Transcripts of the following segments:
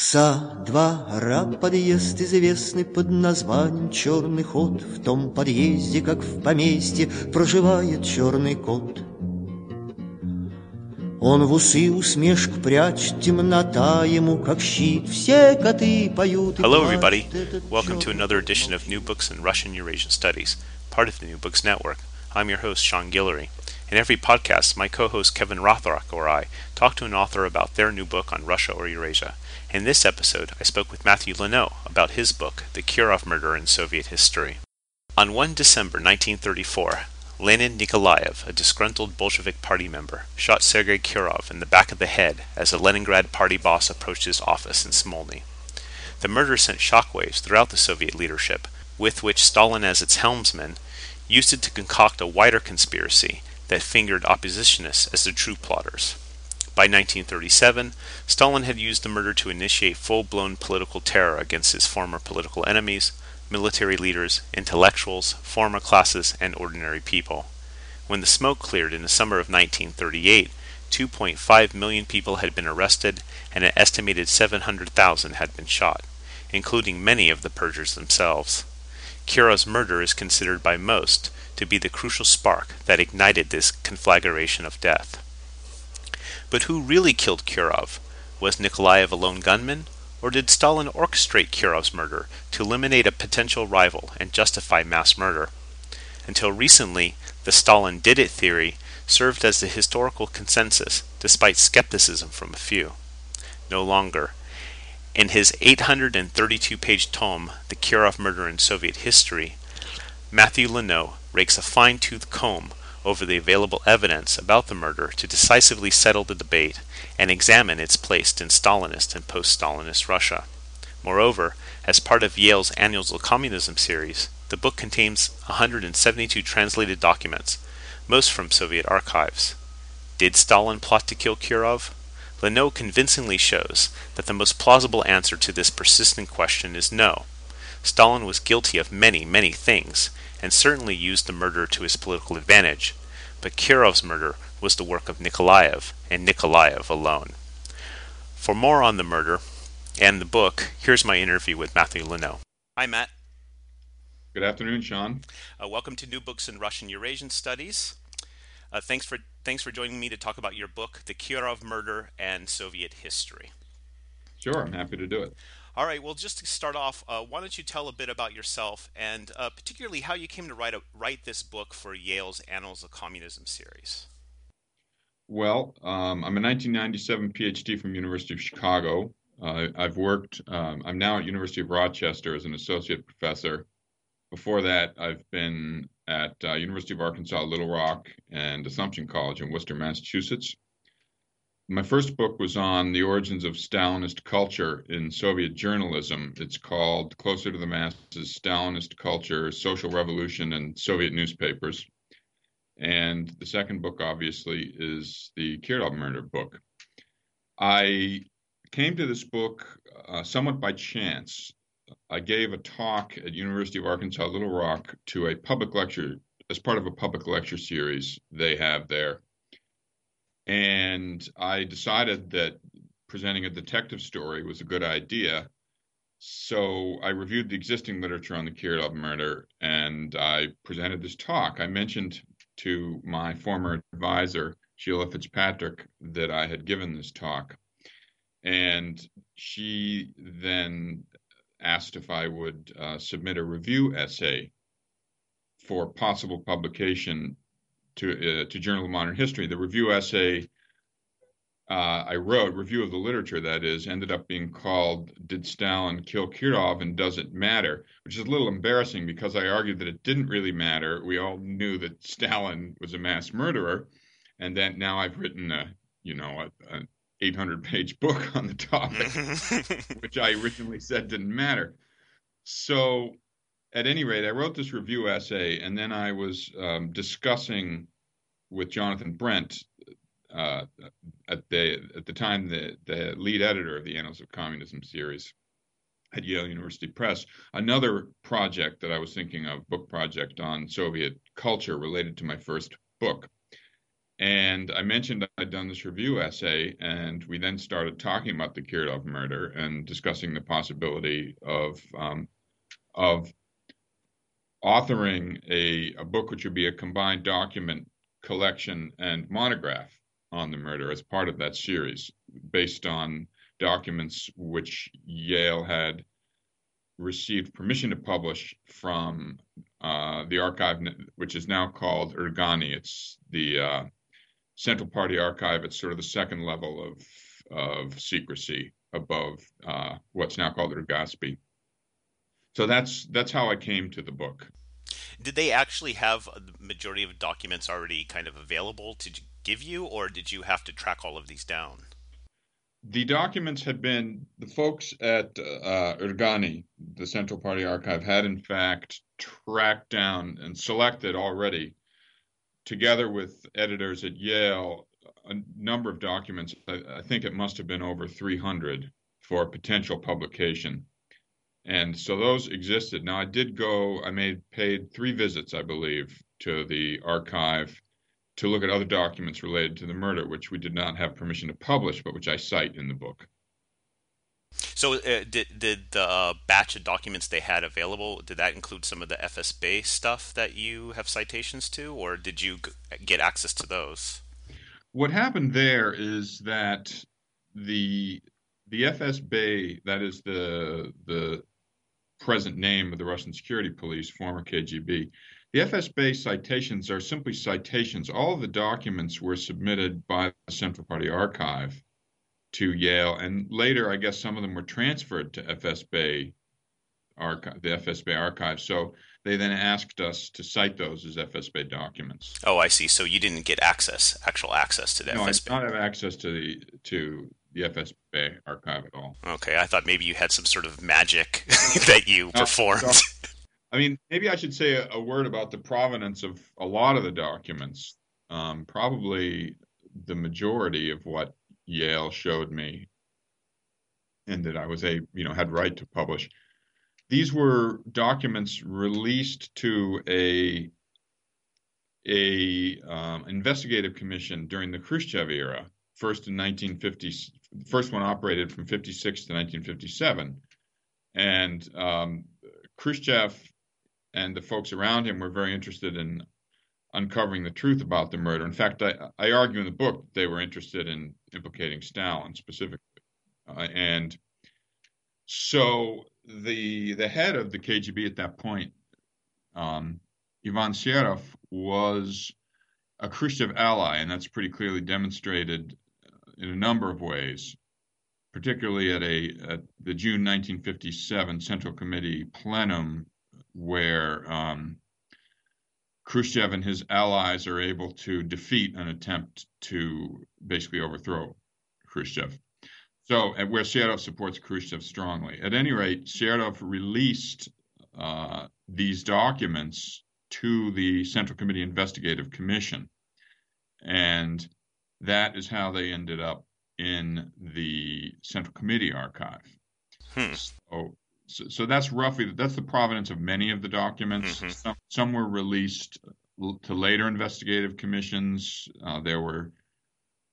Со двора подъезд известный под названием Черный ход. В том подъезде, как в поместье, проживает черный кот. Он в усы усмешку прячет, темнота ему как щит. Все коты поют Hello, everybody. Welcome to another edition of New Books in Russian Eurasian Studies, part of the New Books Network. I'm your host, Sean Guillory. In every podcast, my co-host Kevin Rothrock or I talk to an author about their new book on Russia or Eurasia. In this episode, I spoke with Matthew Lenoe about his book, The Kirov Murder in Soviet History. On 1 December 1934, Leonid Nikolaev, a disgruntled Bolshevik party member, shot Sergei Kirov in the back of the head as a Leningrad party boss approached his office in Smolny. The murder sent shockwaves throughout the Soviet leadership, with which Stalin as its helmsman used it to concoct a wider conspiracy that fingered oppositionists as the true plotters. By 1937, Stalin had used the murder to initiate full blown political terror against his former political enemies, military leaders, intellectuals, former classes, and ordinary people. When the smoke cleared in the summer of 1938, 2.5 million people had been arrested and an estimated 700,000 had been shot, including many of the purgers themselves. Kirov's murder is considered by most to be the crucial spark that ignited this conflagration of death. But who really killed Kirov? Was Nikolaev a lone gunman? Or did Stalin orchestrate Kirov's murder to eliminate a potential rival and justify mass murder? Until recently, the Stalin did it theory served as the historical consensus, despite skepticism from a few. No longer. In his 832 page tome, The Kirov Murder in Soviet History, Matthew Lenoe rakes a fine tooth comb over the available evidence about the murder to decisively settle the debate and examine its place in Stalinist and post Stalinist Russia. Moreover, as part of Yale's Annals of Communism series, the book contains 172 translated documents, most from Soviet archives. Did Stalin plot to kill Kirov? Lenoe convincingly shows that the most plausible answer to this persistent question is no. Stalin was guilty of many, many things, and certainly used the murder to his political advantage, but Kirov's murder was the work of Nikolaev, and Nikolaev alone. For more on the murder and the book, here's my interview with Matthew Lenoe. Hi, Matt. Good afternoon, Sean. Uh, welcome to New Books in Russian Eurasian Studies. Uh, thanks for thanks for joining me to talk about your book, The Kirov Murder and Soviet History. Sure, I'm happy to do it. All right. Well, just to start off, uh, why don't you tell a bit about yourself and uh, particularly how you came to write a, write this book for Yale's Annals of Communism series? Well, um, I'm a 1997 PhD from University of Chicago. Uh, I've worked. Um, I'm now at University of Rochester as an associate professor. Before that, I've been at uh, University of Arkansas Little Rock and Assumption College in Worcester, Massachusetts. My first book was on the origins of Stalinist culture in Soviet journalism. It's called Closer to the Masses Stalinist Culture, Social Revolution, and Soviet Newspapers. And the second book, obviously, is the Kirov murder book. I came to this book uh, somewhat by chance. I gave a talk at University of Arkansas Little Rock to a public lecture as part of a public lecture series they have there and I decided that presenting a detective story was a good idea. So I reviewed the existing literature on the Kirov murder and I presented this talk. I mentioned to my former advisor, Sheila Fitzpatrick, that I had given this talk. And she then asked if I would uh, submit a review essay for possible publication to uh, to Journal of Modern History. The review essay uh, I wrote, review of the literature that is, ended up being called "Did Stalin Kill Kirov and Does It Matter?" Which is a little embarrassing because I argued that it didn't really matter. We all knew that Stalin was a mass murderer, and that now I've written a you know a, a 800 page book on the topic, which I originally said didn't matter. So, at any rate, I wrote this review essay, and then I was um, discussing with Jonathan Brent uh, at the at the time the the lead editor of the Annals of Communism series at Yale University Press, another project that I was thinking of, book project on Soviet culture related to my first book. And I mentioned I'd done this review essay, and we then started talking about the Kirov murder and discussing the possibility of um, of authoring a, a book which would be a combined document collection and monograph on the murder as part of that series, based on documents which Yale had received permission to publish from uh, the archive, which is now called RGANI. It's the uh, Central Party Archive. It's sort of the second level of of secrecy above uh, what's now called RGASPI. So that's that's how I came to the book. Did they actually have the majority of documents already kind of available to give you, or did you have to track all of these down? The documents had been the folks at uh, RGANI, the Central Party Archive, had in fact tracked down and selected already together with editors at Yale, a number of documents. I, I think it must have been over 300 for potential publication. And so those existed. Now I did go, I made paid three visits, I believe, to the archive to look at other documents related to the murder, which we did not have permission to publish, but which I cite in the book. So, uh, did did the uh, batch of documents they had available did that include some of the FSB stuff that you have citations to, or did you get access to those? What happened there is that the the FSB, that is the the present name of the Russian security police, former KGB, the FSB citations are simply citations. All of the documents were submitted by the Central Party Archive to Yale, and later, I guess some of them were transferred to FSB archive, the FSB archive. So they then asked us to cite those as FSB documents. Oh, I see. So you didn't get access, actual access to the no, FSB. I did not have access to the to the FSB archive at all. Okay, I thought maybe you had some sort of magic that you performed. No, I mean, maybe I should say a, a, word about the provenance of a lot of the documents. Um, probably the majority of what Yale showed me and that I was a you know had right to publish. These were documents released to a a um, investigative commission during the Khrushchev era, first in 1950. First one operated from 56 to 1957, and um, Khrushchev and the folks around him were very interested in uncovering the truth about the murder. In fact, I, I argue in the book they were interested in implicating Stalin specifically. Uh, and so the the head of the KGB at that point, um, Ivan Serov, was a Khrushchev ally, and that's pretty clearly demonstrated uh, in a number of ways, particularly at a at the June 1957 Central Committee plenum, where um, Khrushchev and his allies are able to defeat an attempt to basically overthrow Khrushchev. So, where Serov supports Khrushchev strongly. At any rate, Serov released uh, these documents to the Central Committee Investigative Commission. And that is how they ended up in the Central Committee archive. Hmm. So, so, so, that's roughly that's the provenance of many of the documents. Mm-hmm. Some, some, were released to later investigative commissions. Uh, there were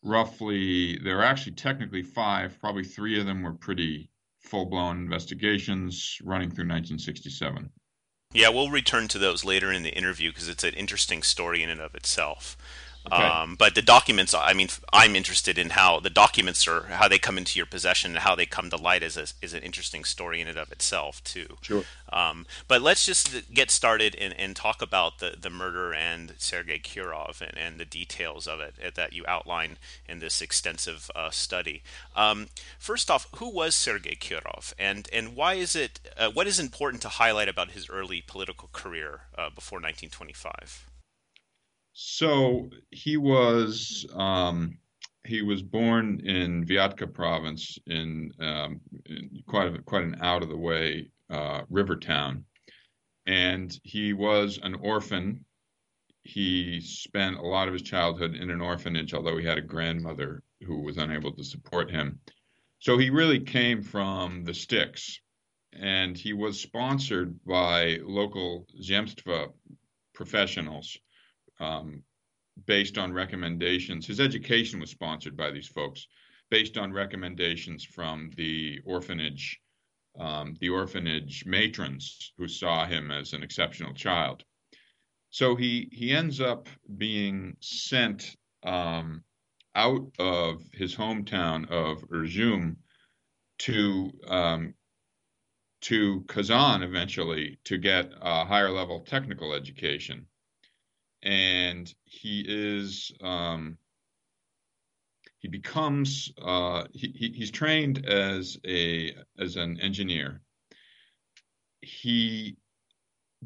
roughly there were actually technically five. Probably three of them were pretty full blown investigations running through 1967. Yeah, we'll return to those later in the interview because it's an interesting story in and of itself. Okay. Um, but the documents, I mean, I'm interested in how the documents are, how they come into your possession and how they come to light is, a, is an interesting story in and of itself, too. Sure. Um, but let's just get started and, and talk about the, the murder and Sergei Kirov and, and the details of it eh, that you outline in this extensive uh, study. Um, first off, who was Sergei Kirov and, and why is it, uh, what is important to highlight about his early political career uh, before 1925? So he was um, he was born in Vyatka province in, um, in quite a, quite an out of the way uh, river town, and he was an orphan. He spent a lot of his childhood in an orphanage, although he had a grandmother who was unable to support him. So he really came from the sticks, and he was sponsored by local Zemstva professionals um, based on recommendations. His education was sponsored by these folks based on recommendations from the orphanage, um, the orphanage matrons who saw him as an exceptional child. So he he ends up being sent um, out of his hometown of Urzhum to um, to Kazan eventually to get a higher level technical education and he is um, he becomes uh, he, he's trained as a as an engineer. He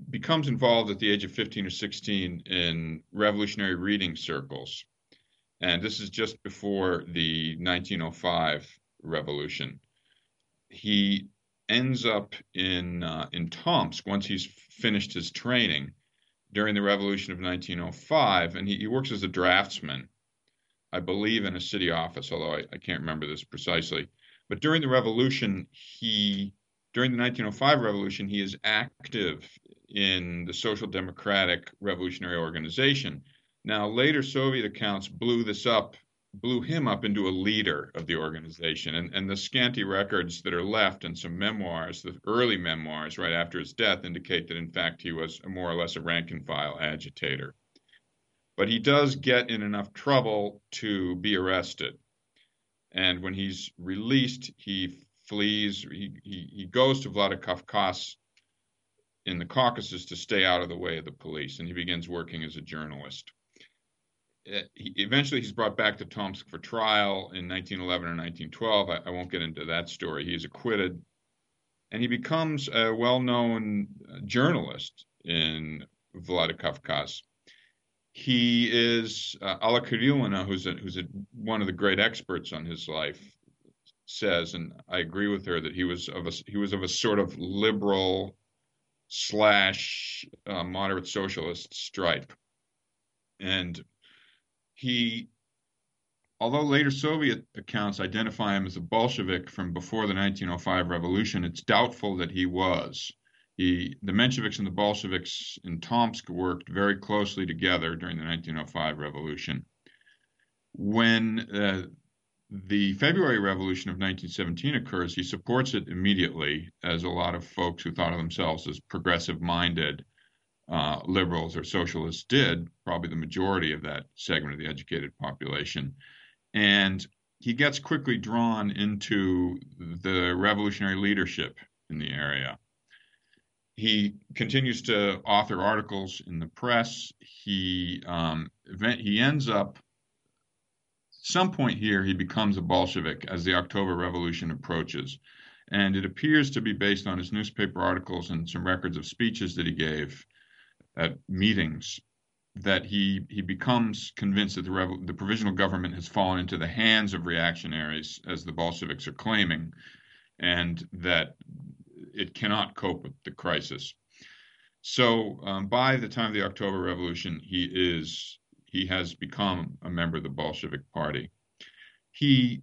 becomes involved at the age of 15 or 16 in revolutionary reading circles. And this is just before the 1905 revolution. He ends up in uh, in Tomsk once he's finished his training during the revolution of 1905, and he, he works as a draftsman, I believe, in a city office, although I, I can't remember this precisely. But during the revolution, he during the 1905 revolution, he is active in the Social Democratic Revolutionary Organization. Now, later Soviet accounts blew this up blew him up into a leader of the organization. And, and the scanty records that are left and some memoirs, the early memoirs right after his death, indicate that in fact he was more or less a rank and file agitator. But he does get in enough trouble to be arrested. And when he's released, he flees, he, he, he goes to Vladikavkaz in the Caucasus to stay out of the way of the police, and he begins working as a journalist. Uh, eventually he's brought back to Tomsk for trial in 1911 or 1912. I, I, won't get into that story. He is acquitted, and he becomes a well-known uh, journalist in Vladikavkaz. He is uh, Alla Kirilina, who's a, who's a, one of the great experts on his life, says, and I agree with her that he was of a he was of a sort of liberal slash uh, moderate socialist stripe, and he, although later Soviet accounts identify him as a Bolshevik from before the 1905 revolution, it's doubtful that he was. He, the Mensheviks and the Bolsheviks in Tomsk worked very closely together during the 1905 revolution. When uh, the February Revolution of 1917 occurs, he supports it immediately, as a lot of folks who thought of themselves as progressive minded uh, liberals or socialists did, probably the majority of that segment of the educated population. And he gets quickly drawn into the revolutionary leadership in the area. He continues to author articles in the press. He um, he ends up some point here he becomes a Bolshevik as the October Revolution approaches, and it appears to be based on his newspaper articles and some records of speeches that he gave at meetings that he he becomes convinced that the, the provisional government has fallen into the hands of reactionaries, as the Bolsheviks are claiming, and that it cannot cope with the crisis. So um, by the time of the October Revolution, he is he has become a member of the Bolshevik Party. He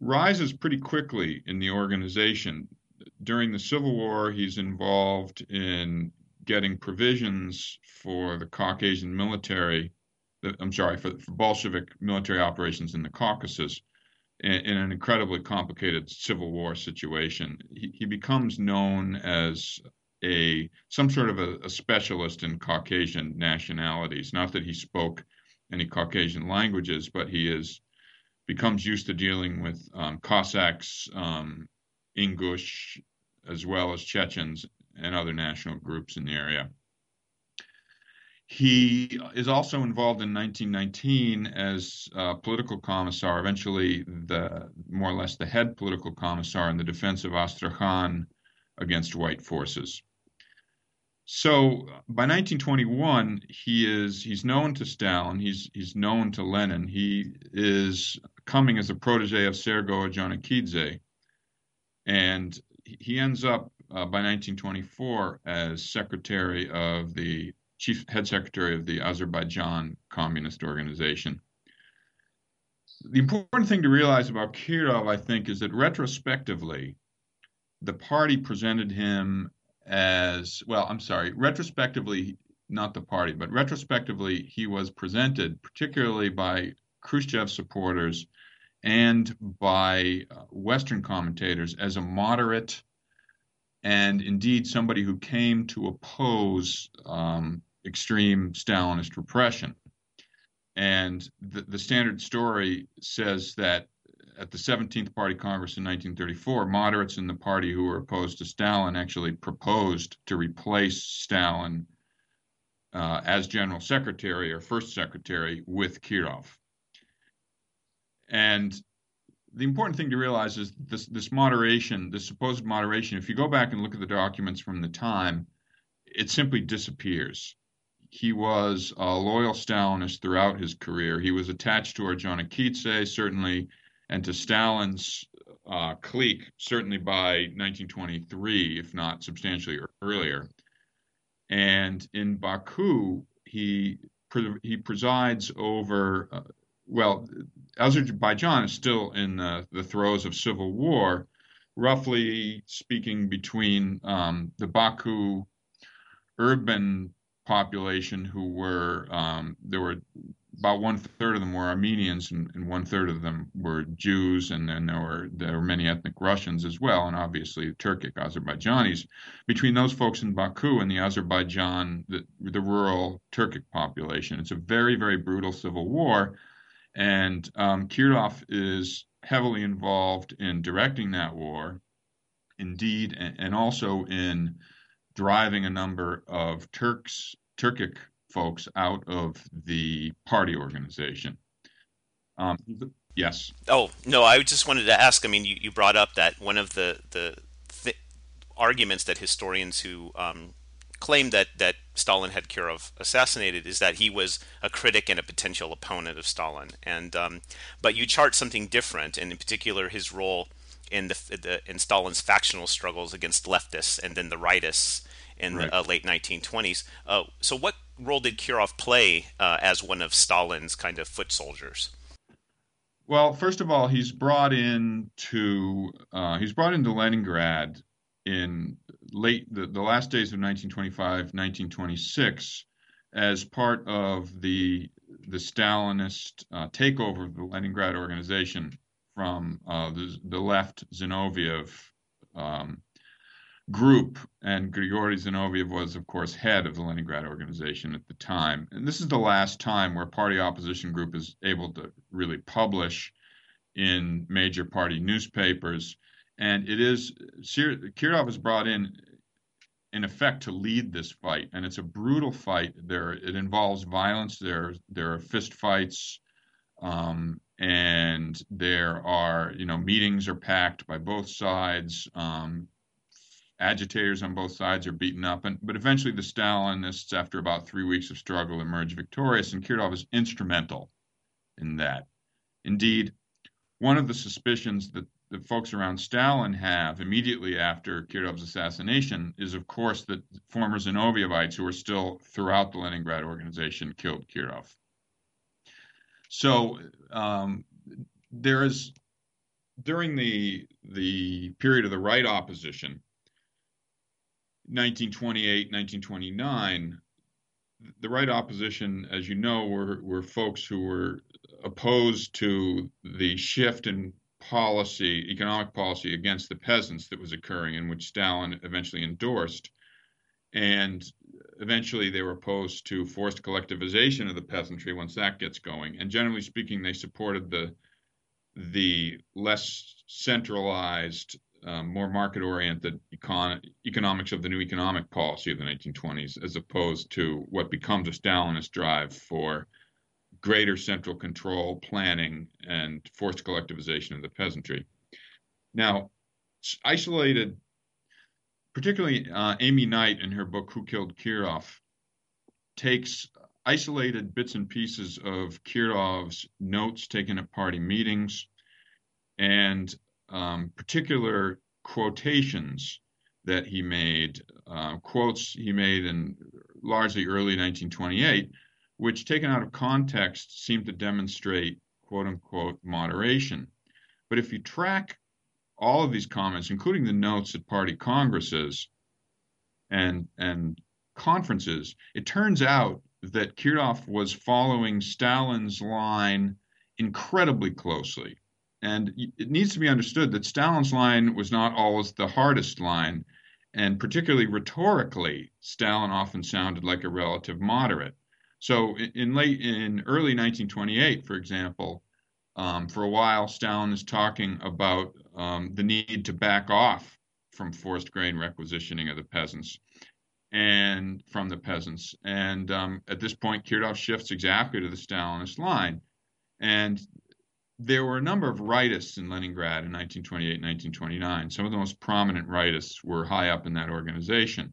rises pretty quickly in the organization. During the Civil War, he's involved in getting provisions for the Caucasian military, I'm sorry, for, for Bolshevik military operations in the Caucasus in, in, an incredibly complicated civil war situation. He, he becomes known as a some sort of a, a, specialist in Caucasian nationalities. Not that he spoke any Caucasian languages, but he is becomes used to dealing with um, Cossacks, um, Ingush, as well as Chechens and other national groups in the area. He is also involved in 1919 as a political commissar, eventually the more or less the head political commissar in the defense of Astrakhan against white forces. So by 1921, he is he's known to Stalin. He's he's known to Lenin. He is coming as a protege of Sergo Orjonikidze. And he ends up by 1924 as secretary of the chief head secretary of the Azerbaijan Communist Organization. The important thing to realize about Kirov, I think, is that retrospectively, the party presented him as well. I'm sorry, retrospectively, not the party, but retrospectively, he was presented, particularly by Khrushchev supporters and by uh, Western commentators, as a moderate and indeed somebody who came to oppose um, extreme Stalinist repression. And the, the standard story says that at the 17th Party Congress in 1934, moderates in the party who were opposed to Stalin actually proposed to replace Stalin uh, as general secretary or first secretary with Kirov. And the important thing to realize is this this moderation, this supposed moderation, if you go back and look at the documents from the time, it simply disappears. He was a loyal Stalinist throughout his career. He was attached to Orjonikidze, certainly, and to Stalin's uh, clique, certainly by 1923, if not substantially earlier. And in Baku, he he presides over uh, well, Azerbaijan is still in the, the throes of civil war, roughly speaking, between um, the Baku urban population, who were um, there were about one third of them were Armenians, and, and one third of them were Jews, and then there were there were many ethnic Russians as well, and obviously Turkic Azerbaijanis. Between those folks in Baku and the Azerbaijan, the, the rural Turkic population, it's a very very brutal civil war and um, Kirov is heavily involved in directing that war, indeed, and, and also in driving a number of Turks, Turkic folks out of the party organization. Um, yes. Oh no, I just wanted to ask. I mean, you, you brought up that one of the the th- arguments that historians who um, claim that that Stalin had Kirov assassinated is that he was a critic and a potential opponent of Stalin. And um, but you chart something different, and in particular his role in the, the in Stalin's factional struggles against leftists and then the rightists in right. the uh, late 1920s. Uh, so what role did Kirov play uh, as one of Stalin's kind of foot soldiers? Well, first of all, he's brought in to uh, he's brought into Leningrad in late the, the last days of 1925, 1926, as part of the the Stalinist uh, takeover of the Leningrad organization from uh, the, the left Zinoviev um, group, and Grigory Zinoviev was, of course, head of the Leningrad organization at the time. And this is the last time where party opposition group is able to really publish in major party newspapers and it is Kirov is brought in in effect to lead this fight, and it's a brutal fight. There, it involves violence. There, there are fist fights, um, and there are you know meetings are packed by both sides. Um, agitators on both sides are beaten up, and but eventually the Stalinists, after about three weeks of struggle, emerge victorious, and Kirov is instrumental in that. Indeed, one of the suspicions that the folks around Stalin have immediately after Kirov's assassination is, of course, that former Zinovievites who are still throughout the Leningrad organization killed Kirov. So um, there is during the the period of the right opposition, 1928, 1929, the right opposition, as you know, were were folks who were opposed to the shift in policy, economic policy against the peasants that was occurring, in which Stalin eventually endorsed. And eventually they were opposed to forced collectivization of the peasantry once that gets going. And generally speaking, they supported the the less centralized, um, more market-oriented econ- economics of the new economic policy of the 1920s, as opposed to what becomes a Stalinist drive for greater central control, planning, and forced collectivization of the peasantry. Now, isolated, particularly uh, Amy Knight in her book Who Killed Kirov, takes isolated bits and pieces of Kirov's notes taken at party meetings and um, particular quotations that he made, uh, quotes he made in largely early 1928, which taken out of context seem to demonstrate quote unquote moderation. But if you track all of these comments, including the notes at party congresses and and conferences, it turns out that Kirov was following Stalin's line incredibly closely. And it needs to be understood that Stalin's line was not always the hardest line. And particularly rhetorically, Stalin often sounded like a relative moderate. So in late in early 1928, for example, um, for a while, Stalin is talking about um, the need to back off from forced grain requisitioning of the peasants and from the peasants. And um, at this point, Kirov shifts exactly to the Stalinist line. And there were a number of rightists in Leningrad in 1928 and 1929. Some of the most prominent rightists were high up in that organization.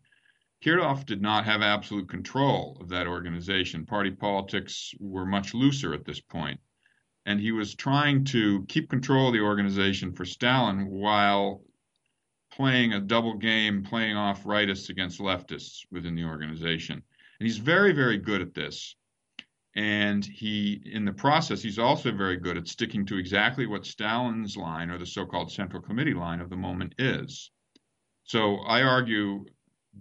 Kirov did not have absolute control of that organization. Party politics were much looser at this point. And he was trying to keep control of the organization for Stalin while playing a double game, playing off rightists against leftists within the organization. And he's very, very good at this. And he, in the process, he's also very good at sticking to exactly what Stalin's line, or the so called Central Committee line of the moment, is. So I argue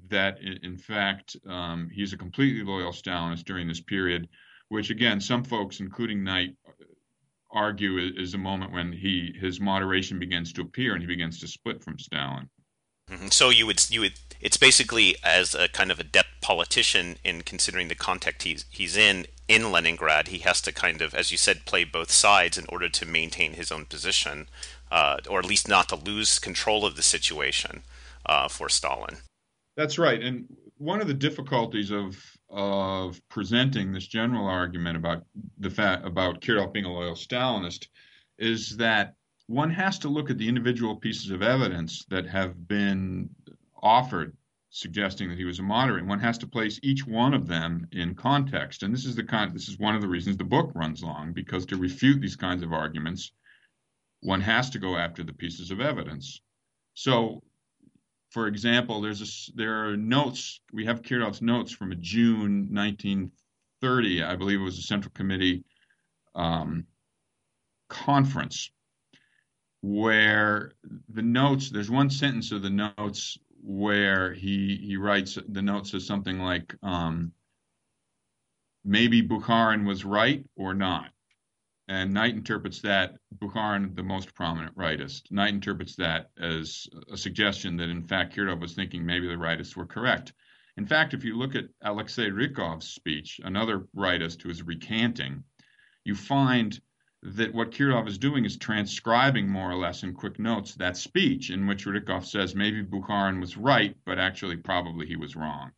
that, in fact, um, he's a completely loyal Stalinist during this period, which, again, some folks, including Knight, argue is a moment when he his moderation begins to appear and he begins to split from Stalin. Mm-hmm. So you would you would it's basically as a kind of adept politician in considering the context he's he's in in Leningrad, he has to kind of, as you said, play both sides in order to maintain his own position, uh, or at least not to lose control of the situation uh, for Stalin. That's right, and one of the difficulties of of presenting this general argument about the fact about Kirov being a loyal Stalinist is that one has to look at the individual pieces of evidence that have been offered suggesting that he was a moderate. One has to place each one of them in context, and this is the kind. This is one of the reasons the book runs long because to refute these kinds of arguments, one has to go after the pieces of evidence. So, for example, there's a, there are notes. We have Kirov's notes from a June 1930, I believe it was a Central Committee um, conference, where the notes. There's one sentence of the notes where he he writes the note says something like um, maybe Bukharin was right or not. And Knight interprets that, Bukharin, the most prominent rightist, Knight interprets that as a suggestion that in fact Kirov was thinking maybe the rightists were correct. In fact, if you look at Alexei Rykov's speech, another rightist who is recanting, you find that what Kirov is doing is transcribing more or less in quick notes that speech in which Rykov says maybe Bukharin was right, but actually probably he was wrong.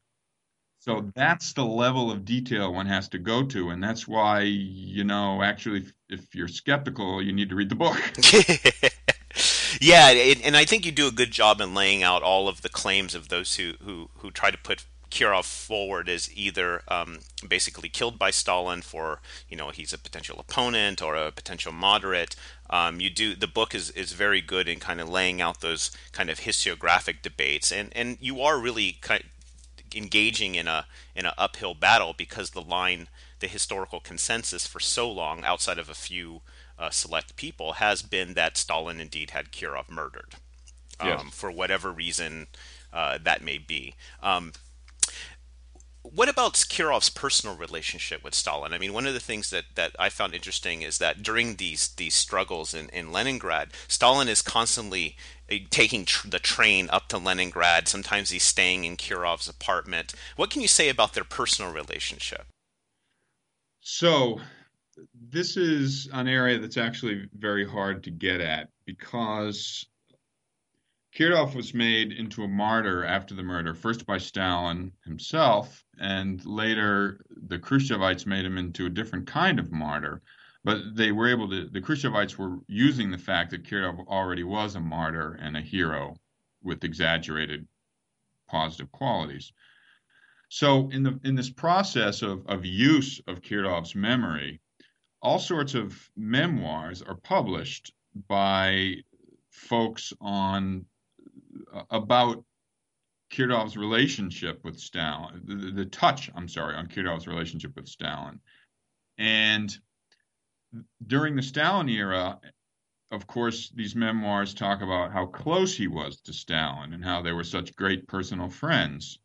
So that's the level of detail one has to go to, and that's why you know actually if you're skeptical, you need to read the book. yeah, and I think you do a good job in laying out all of the claims of those who who who try to put Kirov forward as either um, basically killed by Stalin for you know he's a potential opponent or a potential moderate. Um, you do the book is is very good in kind of laying out those kind of historiographic debates, and and you are really kind of engaging in a in an uphill battle because the line the historical consensus for so long outside of a few uh, select people has been that Stalin indeed had Kirov murdered um, yes. for whatever reason uh, that may be. Um, what about Kirov's personal relationship with Stalin? I mean, one of the things that, that I found interesting is that during these these struggles in, in Leningrad, Stalin is constantly Uh, taking tr- the train up to Leningrad. Sometimes he's staying in Kirov's apartment. What can you say about their personal relationship? So, this is an area that's actually very hard to get at because Kirov was made into a martyr after the murder, first by Stalin himself, and later the Khrushchevites made him into a different kind of martyr. But they were able to, the Khrushchevites were using the fact that Kirov already was a martyr and a hero with exaggerated positive qualities. So in the in this process of, of use of Kirov's memory, all sorts of memoirs are published by folks on uh, about Kirov's relationship with Stalin, the, the, touch, I'm sorry, on Kirov's relationship with Stalin. And during the Stalin era, of course, these memoirs talk about how close he was to Stalin and how they were such great personal friends.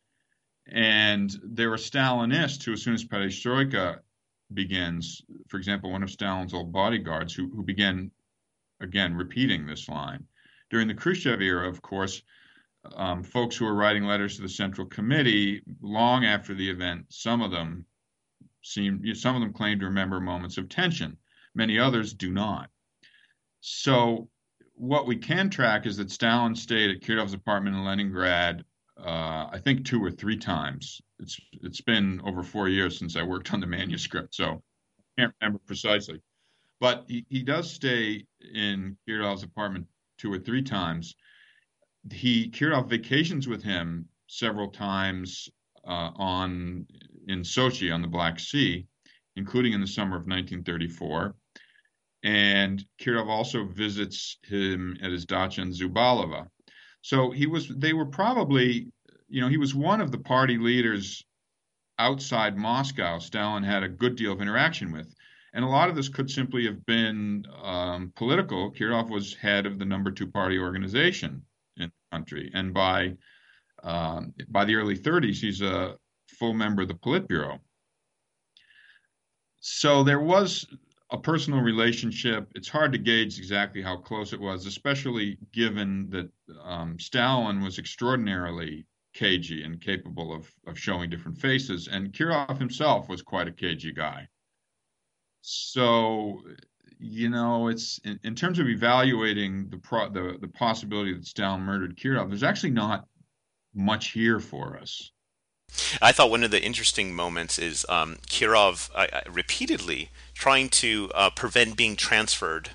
And there were Stalinists who, as soon as perestroika begins, for example, one of Stalin's old bodyguards, who, who began, again, repeating this line. During the Khrushchev era, of course, um, folks who were writing letters to the Central Committee long after the event, some of them seem, some of them claim to remember moments of tension. Many others do not. So, what we can track is that Stalin stayed at Kirov's apartment in Leningrad, uh, I think two or three times. It's it's been over four years since I worked on the manuscript, so I can't remember precisely. But he, he does stay in Kirov's apartment two or three times. He Kirov vacations with him several times uh, on in Sochi on the Black Sea, including in the summer of 1934. And Kirov also visits him at his dacha in Zubalova. So he was, they were probably, you know, he was one of the party leaders outside Moscow Stalin had a good deal of interaction with. And a lot of this could simply have been um, political. Kirov was head of the number two party organization in the country. And by, um, by the early 30s, he's a full member of the Politburo. So there was a personal relationship. It's hard to gauge exactly how close it was, especially given that um, Stalin was extraordinarily cagey and capable of, of showing different faces, and Kirov himself was quite a cagey guy. So, you know, it's in, in terms of evaluating the, pro, the the possibility that Stalin murdered Kirov. There's actually not much here for us. I thought one of the interesting moments is um, Kirov uh, repeatedly trying to uh, prevent being transferred,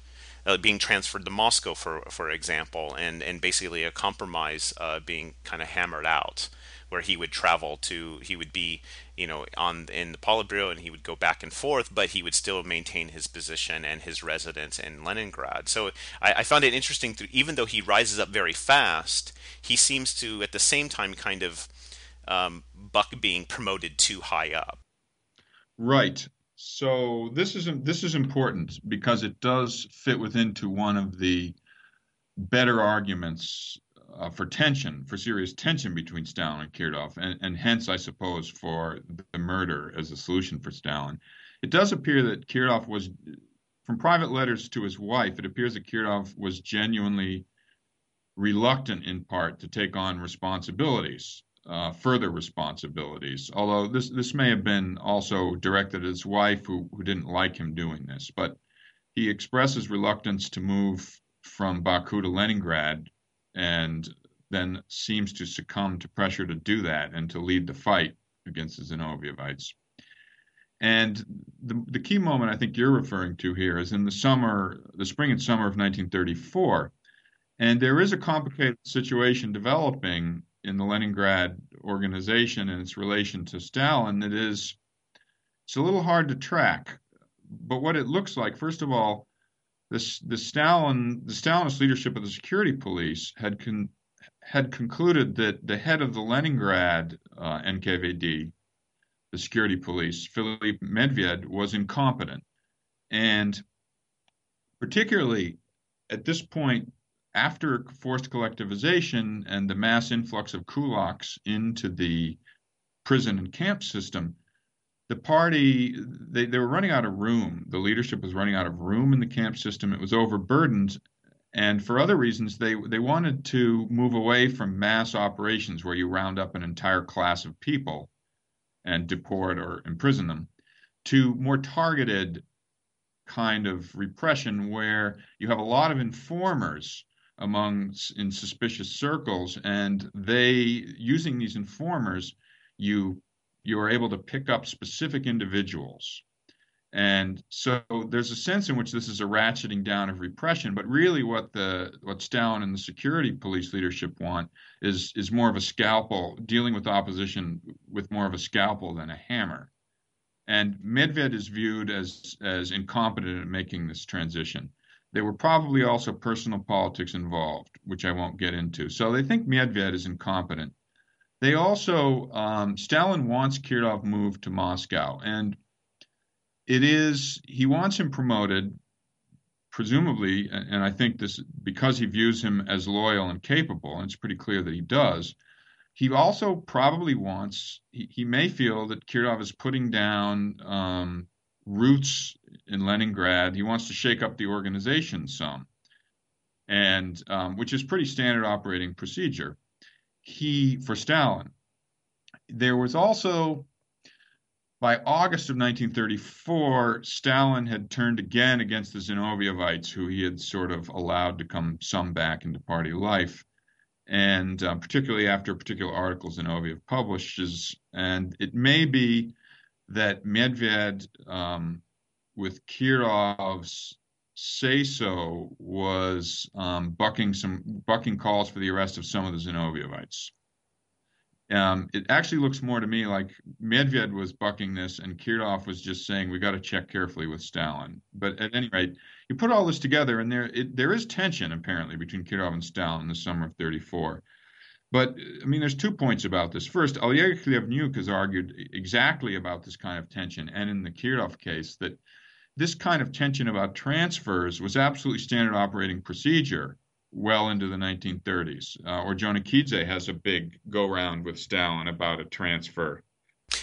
uh, being transferred to Moscow, for for example, and and basically a compromise uh, being kind of hammered out, where he would travel to, he would be, you know, on in the Politburo, and he would go back and forth, but he would still maintain his position and his residence in Leningrad. So I, I found it interesting, to, even though he rises up very fast, he seems to at the same time kind of um, Buck being promoted too high up. Right. So this is this is important because it does fit within to one of the better arguments uh, for tension, for serious tension between Stalin and Kirov, and, and hence, I suppose, for the murder as a solution for Stalin. It does appear that Kirov was, from private letters to his wife, it appears that Kirov was genuinely reluctant, in part, to take on responsibilities uh, further responsibilities. Although this this may have been also directed at his wife, who who didn't like him doing this, but he expresses reluctance to move from Baku to Leningrad, and then seems to succumb to pressure to do that and to lead the fight against the Zinovievites. And the, the key moment I think you're referring to here is in the summer, the spring and summer of 1934. And there is a complicated situation developing in the Leningrad organization and its relation to Stalin that is it's a little hard to track. But what it looks like, first of all, this the Stalin the Stalinist leadership of the security police had con, had concluded that the head of the Leningrad uh, NKVD, the security police, Philip Medved, was incompetent, and particularly at this point after forced collectivization and the mass influx of kulaks into the prison and camp system, the party they, they were running out of room. The leadership was running out of room in the camp system. It was overburdened. And for other reasons, they, they wanted to move away from mass operations where you round up an entire class of people and deport or imprison them to more targeted kind of repression where you have a lot of informers among in suspicious circles, and they using these informers, you you are able to pick up specific individuals, And so there's a sense in which this is a ratcheting down of repression, but really what the what Stalin and the security police leadership want is is more of a scalpel, dealing with opposition with more of a scalpel than a hammer. And Medved is viewed as as incompetent at making this transition. There were probably also personal politics involved, which I won't get into. So they think Medved is incompetent. They also um, Stalin wants Kirov moved to Moscow, and it is he wants him promoted presumably and i think this because he views him as loyal and capable and it's pretty clear that he does he also probably wants he, he may feel that kirov is putting down um, roots in leningrad he wants to shake up the organization some and um, which is pretty standard operating procedure he for stalin there was also by August of 1934, Stalin had turned again against the Zinovievites, who he had sort of allowed to come some back into party life. And uh, particularly after a particular article Zinoviev publishes, and it may be that Medved, um, with Kirov's say so, was um, bucking some bucking calls for the arrest of some of the Zinovievites. Um, it actually looks more to me like Medved was bucking this, and Kirov was just saying we got to check carefully with Stalin. But at any rate, you put all this together, and there it, there is tension apparently between Kirov and Stalin in the summer of '34. But I mean, there's two points about this. First, Oleg Khlevniuk has argued exactly about this kind of tension, and in the Kirov case, that this kind of tension about transfers was absolutely standard operating procedure well into the 1930s. Uh, Ordzhonikidze has a big go round with Stalin about a transfer.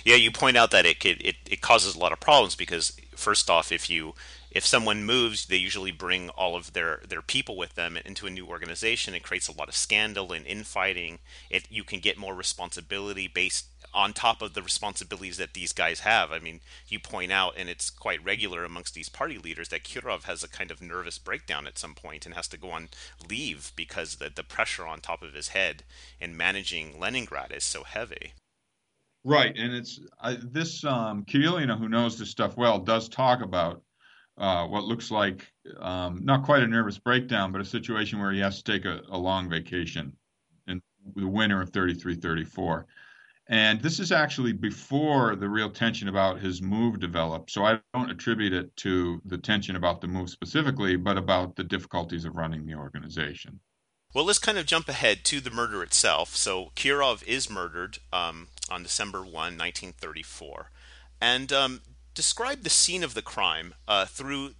Yeah, you point out that it, could, it it causes a lot of problems because first off, if you if someone moves, they usually bring all of their, their people with them into a new organization. It creates a lot of scandal and infighting. It you can get more responsibility based on top of the responsibilities that these guys have. I mean, you point out, and it's quite regular amongst these party leaders, that Kirov has a kind of nervous breakdown at some point and has to go on leave because the, the pressure on top of his head in managing Leningrad is so heavy. Right, and it's uh, this um, Kirilina, who knows this stuff well, does talk about uh, what looks like um, not quite a nervous breakdown, but a situation where he has to take a, a long vacation in the winter of 33 34. And this is actually before the real tension about his move developed. So I don't attribute it to the tension about the move specifically, but about the difficulties of running the organization. Well, let's kind of jump ahead to the murder itself. So Kirov is murdered um, on December 1, 1934. And um, describe the scene of the crime uh, through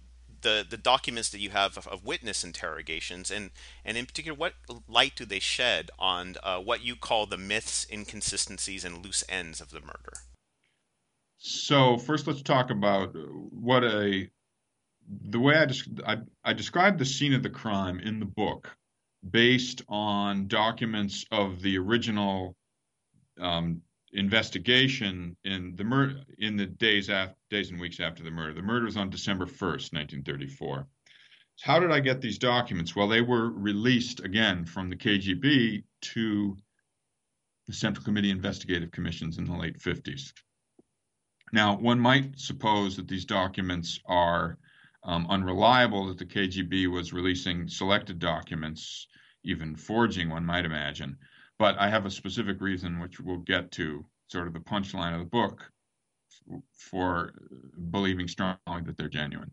the, the documents that you have of, of, witness interrogations, and, and in particular, what light do they shed on uh, what you call the myths, inconsistencies, and loose ends of the murder? So first, let's talk about what a the way I, just I, I described the scene of the crime in the book based on documents of the original um, investigation in the in the days after days and weeks after the murder. The murder was on December 1st, 1934. So how did I get these documents? Well, they were released again from the KGB to the Central Committee Investigative Commissions in the late 50s. Now, one might suppose that these documents are um, unreliable, that the KGB was releasing selected documents, even forging, one might imagine. But I have a specific reason, which we'll get to, sort of the punchline of the book, for believing strongly that they're genuine.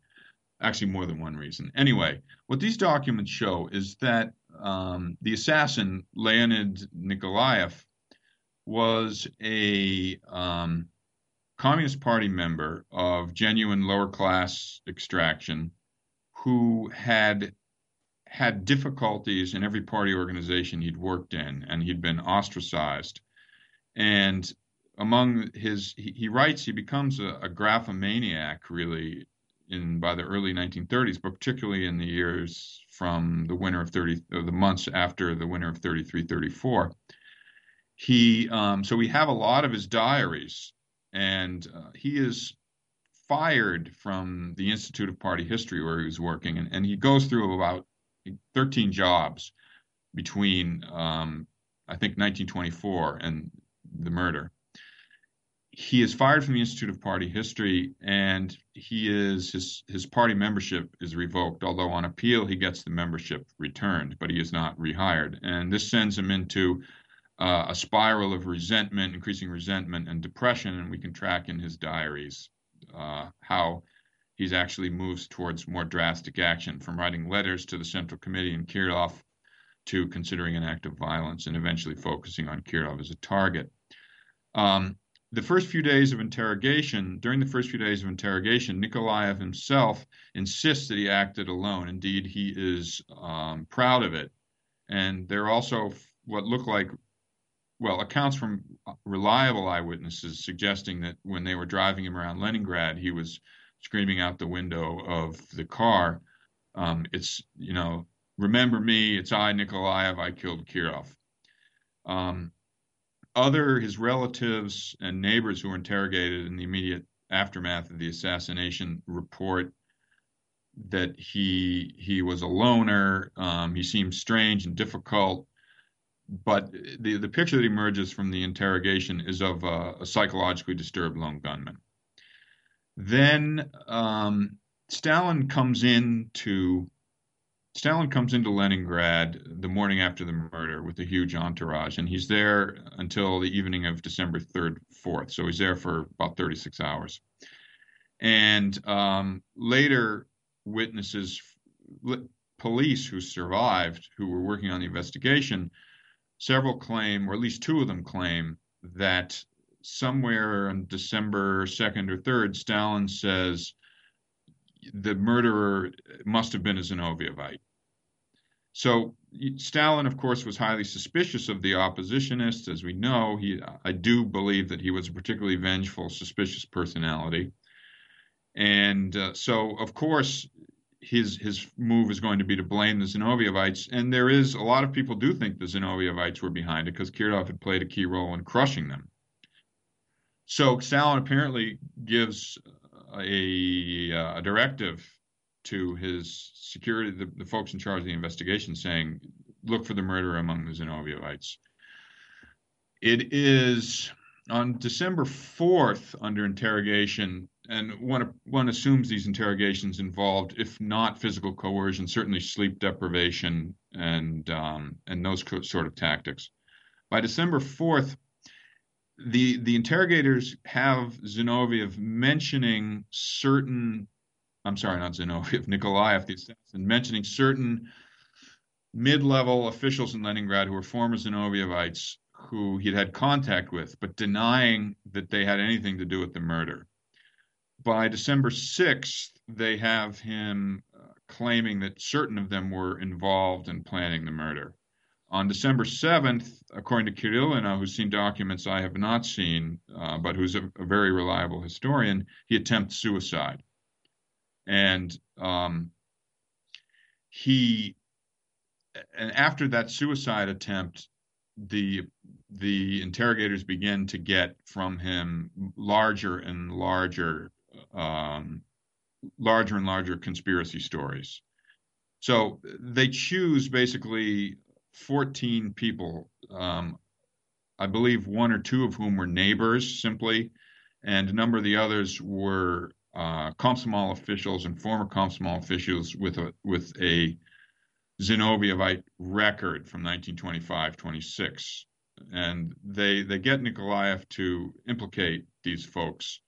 Actually, more than one reason. Anyway, what these documents show is that um, the assassin, Leonid Nikolaev, was a um, Communist Party member of genuine lower class extraction who had had difficulties in every party organization he'd worked in, and he'd been ostracized. And among his, he, he writes, he becomes a, a graphomaniac really in by the early 1930s, but particularly in the years from the winter of 30, the months after the winter of 33, 34. He, um, so we have a lot of his diaries, and uh, he is fired from the Institute of Party History where he was working, and, and he goes through about 13 jobs between, um, I think, 1924 and the murder. he is fired from the Institute of Party History, and he is his his party membership is revoked. Although on appeal he gets the membership returned, but he is not rehired, and this sends him into uh, a spiral of resentment, increasing resentment and depression. And we can track in his diaries uh, how he's actually moves towards more drastic action, from writing letters to the Central Committee and Kirov to considering an act of violence, and eventually focusing on Kirov as a target. Um, the first few days of interrogation, during the first few days of interrogation, Nikolaev himself insists that he acted alone. Indeed, he is um, proud of it. And there are also what look like, well, accounts from reliable eyewitnesses suggesting that when they were driving him around Leningrad, he was screaming out the window of the car, um, "It's you know, remember me? It's I, Nikolaev. I killed Kirov." Um, other his relatives and neighbors who were interrogated in the immediate aftermath of the assassination report that he he was a loner. Um, he seemed strange and difficult. But the the picture that emerges from the interrogation is of a, a psychologically disturbed lone gunman. Then um, Stalin comes in to Stalin comes into Leningrad the morning after the murder with a huge entourage, and he's there until the evening of December 3rd, 4th. So he's there for about 36 hours. And um, later, witnesses, police who survived, who were working on the investigation, several claim, or at least two of them claim, that somewhere on December 2nd or 3rd, Stalin says the murderer must have been a Zinovievite. So Stalin, of course, was highly suspicious of the oppositionists. As we know, he I do believe that he was a particularly vengeful, suspicious personality, and uh, so of course his his move is going to be to blame the Zinovievites. And there is a lot of people do think the Zinovievites were behind it because Kirov had played a key role in crushing them. So Stalin apparently gives a, uh, a directive to his security, the, the folks in charge of the investigation, saying, look for the murderer among the Zinovievites. It is on December 4th, under interrogation, and one, one assumes these interrogations involved, if not physical coercion, certainly sleep deprivation and um, and those sort of tactics. By December 4th, the the interrogators have Zinoviev mentioning certain I'm sorry, not Zinoviev, Nikolaev, the assassin, mentioning certain mid-level officials in Leningrad who were former Zinovievites who he'd had contact with, but denying that they had anything to do with the murder. By December 6th, they have him uh, claiming that certain of them were involved in planning the murder. On December 7th, according to Kirilina, who's seen documents I have not seen, uh, but who's a, a, very reliable historian, he attempts suicide. And um, he, and after that suicide attempt, the the interrogators begin to get from him larger and larger, um, larger and larger conspiracy stories. So they choose basically 14 people. Um, I believe one or two of whom were neighbors simply, and a number of the others were uh, Komsomol officials and former Komsomol officials with a with a Zinovievite record from 1925-26, and they they get Nikolaev to implicate these folks,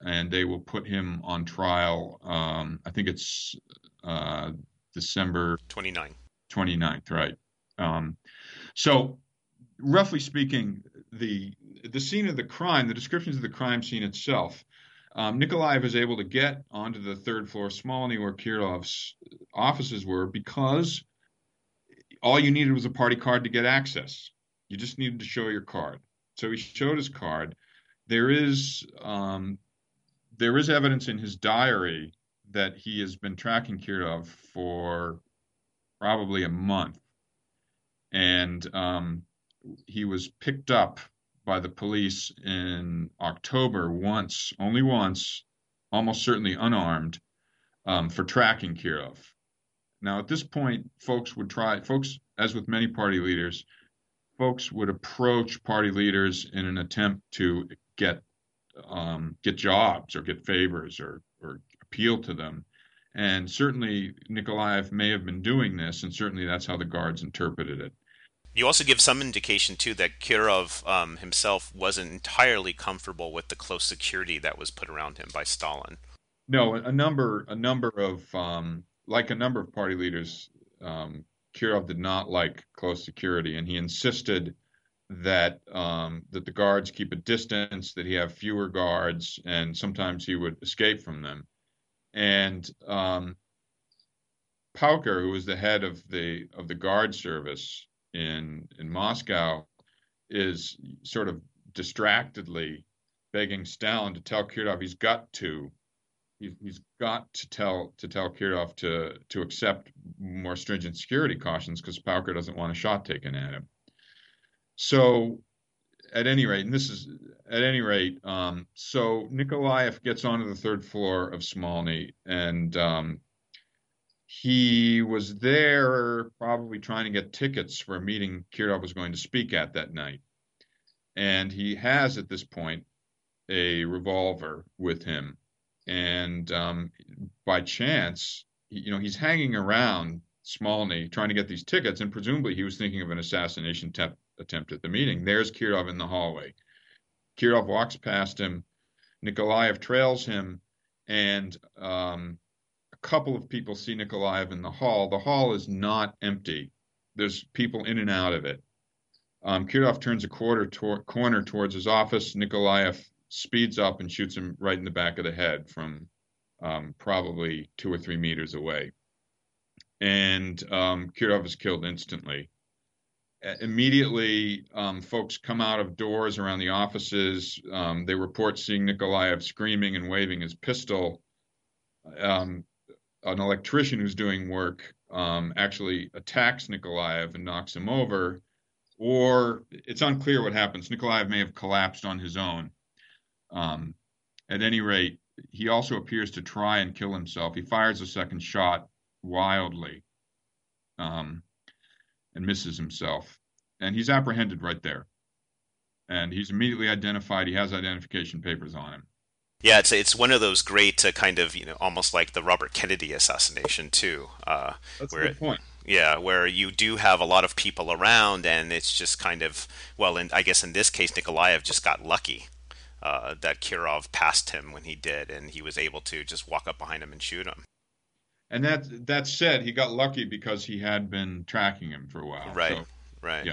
and they will put him on trial. Um, I think it's uh, December 29. 29th, right? Um, so, roughly speaking, the the scene of the crime, the descriptions of the crime scene itself, um, Nikolaev was able to get onto the third floor Smolny where Kirov's offices were because all you needed was a party card to get access. You just needed to show your card. So he showed his card. There is um, there is evidence in his diary that he has been tracking Kirillov for probably a month and um, he was picked up by the police in October once, only once, almost certainly unarmed, um, for tracking Kirov. Now, at this point, folks would try, folks, as with many party leaders, folks would approach party leaders in an attempt to get um, get jobs or get favors or or appeal to them. And certainly Nikolaev may have been doing this, and certainly that's how the guards interpreted it. You also give some indication too that Kirov um, himself wasn't entirely comfortable with the close security that was put around him by Stalin. No, a number, a number of, um, like a number of party leaders, um, Kirov did not like close security, and he insisted that um, that the guards keep a distance, that he have fewer guards, and sometimes he would escape from them. And um, Pauker, who was the head of the of the guard service in in Moscow, is sort of distractedly begging Stalin to tell Kirov he's got to he's, got to tell to tell Kirov to to accept more stringent security cautions because Pauker doesn't want a shot taken at him. So, at any rate, and this is at any rate, um, so Nikolaev gets onto the third floor of Smolny, and um, he was there probably trying to get tickets for a meeting Kirov was going to speak at that night. And he has at this point a revolver with him and um, by chance, you know, he's hanging around Smolny trying to get these tickets, and presumably he was thinking of an assassination te- attempt at the meeting. There's Kirov in the hallway. Kirov walks past him. Nikolaev trails him, and um, couple of people see Nikolaev in the hall. The hall is not empty. There's people in and out of it. Um, Kirov turns a quarter tor- corner towards his office. Nikolaev speeds up and shoots him right in the back of the head from um, probably two or three meters away. And um, Kirov is killed instantly. Immediately, um, folks come out of doors around the offices. Um, they report seeing Nikolaev screaming and waving his pistol. Um, an electrician who's doing work um, actually attacks Nikolaev and knocks him over. Or it's unclear what happens. Nikolaev may have collapsed on his own. Um, at any rate, he also appears to try and kill himself. He fires a second shot wildly um, and misses himself. And he's apprehended right there. And he's immediately identified. He has identification papers on him. Yeah, it's it's one of those great uh, kind of you know almost like the Robert Kennedy assassination too. Uh, That's where a good point. Yeah, where you do have a lot of people around, and it's just kind of well, and I guess in this case, Nikolaev just got lucky uh, that Kirov passed him when he did, and he was able to just walk up behind him and shoot him. And that that said, he got lucky because he had been tracking him for a while. Right. So, right. Yeah.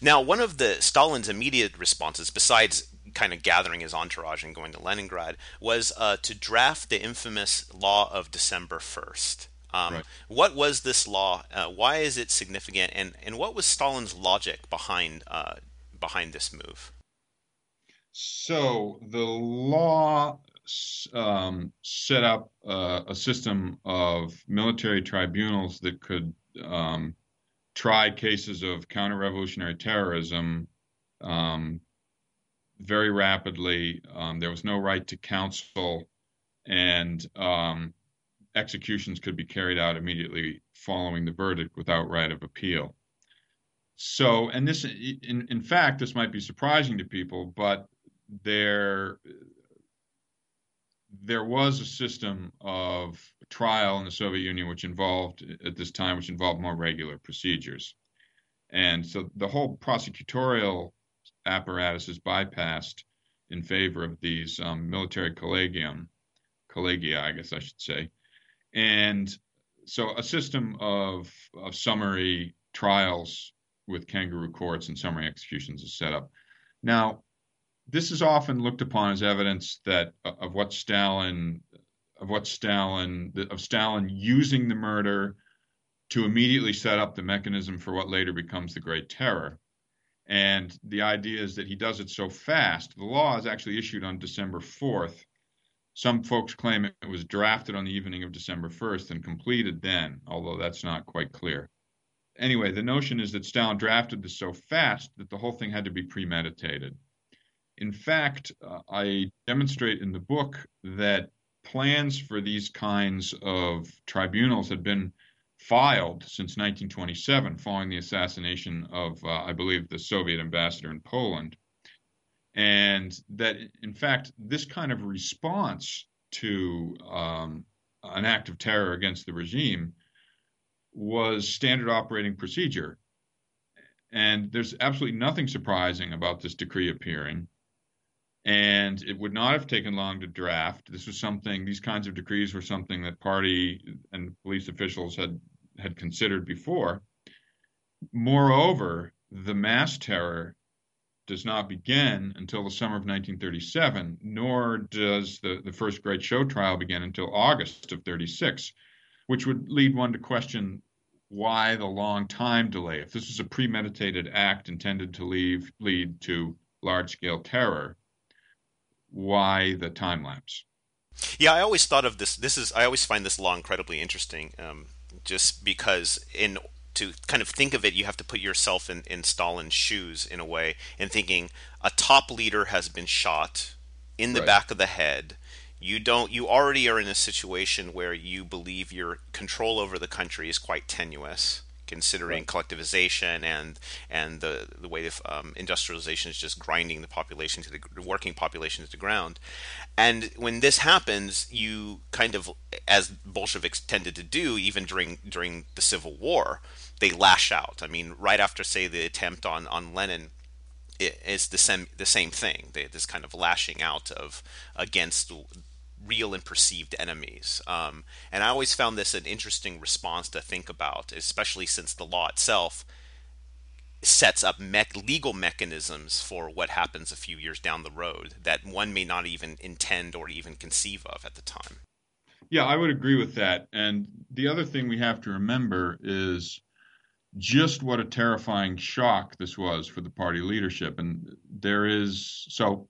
Now, one of the Stalin's immediate responses, besides kind of gathering his entourage and going to Leningrad, was uh, to draft the infamous Law of December first. Um, right. What was this law? Uh, why is it significant? And and what was Stalin's logic behind uh, behind this move? So the law um, set up uh, a system of military tribunals that could um, try cases of counter-revolutionary terrorism um, very rapidly. Um, there was no right to counsel, and um, executions could be carried out immediately following the verdict without right of appeal. So, and this, in, in fact, this might be surprising to people, but there there was a system of trial in the Soviet Union which involved at this time which involved more regular procedures. And so the whole prosecutorial apparatus is bypassed in favor of these um, military collegium, collegia, I guess I should say. And so a system of, of summary trials with kangaroo courts and summary executions is set up. Now, this is often looked upon as evidence that uh, of what Stalin of what Stalin of Stalin using the murder to immediately set up the mechanism for what later becomes the Great Terror. And the idea is that he does it so fast. The law is actually issued on December 4th. Some folks claim it was drafted on the evening of December 1st and completed then, although that's not quite clear. Anyway, the notion is that Stalin drafted this so fast that the whole thing had to be premeditated. In fact, uh, I demonstrate in the book that plans for these kinds of tribunals had been filed since 1927, following the assassination of, uh, I believe, the Soviet ambassador in Poland. and that in fact this kind of response to um, an act of terror against the regime was standard operating procedure. And there's absolutely nothing surprising about this decree appearing. And it would not have taken long to draft. This was something; these kinds of decrees were something that party and police officials had had considered before. Moreover, the mass terror does not begin until the summer of 1937, nor does the, the first great show trial begin until August of 36, which would lead one to question why the long time delay. If this was a premeditated act intended to leave, lead to large scale terror, why the time lapse? Yeah, I always thought of this. This is I always find this law incredibly interesting, um, just because in to kind of think of it, you have to put yourself in, in Stalin's shoes in a way, and thinking a top leader has been shot in the right. back of the head. You don't. You already are in a situation where you believe your control over the country is quite tenuous considering right. collectivization and and the the way of um, industrialization is just grinding the population to the, the working population to the ground. And when this happens, you kind of, as Bolsheviks tended to do, even during during the Civil War, they lash out. I mean, right after say the attempt on on Lenin it is the same the same thing. They, this kind of lashing out of against real and perceived enemies. Um, and I always found this an interesting response to think about, especially since the law itself sets up me- legal mechanisms for what happens a few years down the road that one may not even intend or even conceive of at the time. Yeah, I would agree with that. And the other thing we have to remember is just what a terrifying shock this was for the party leadership. And there is so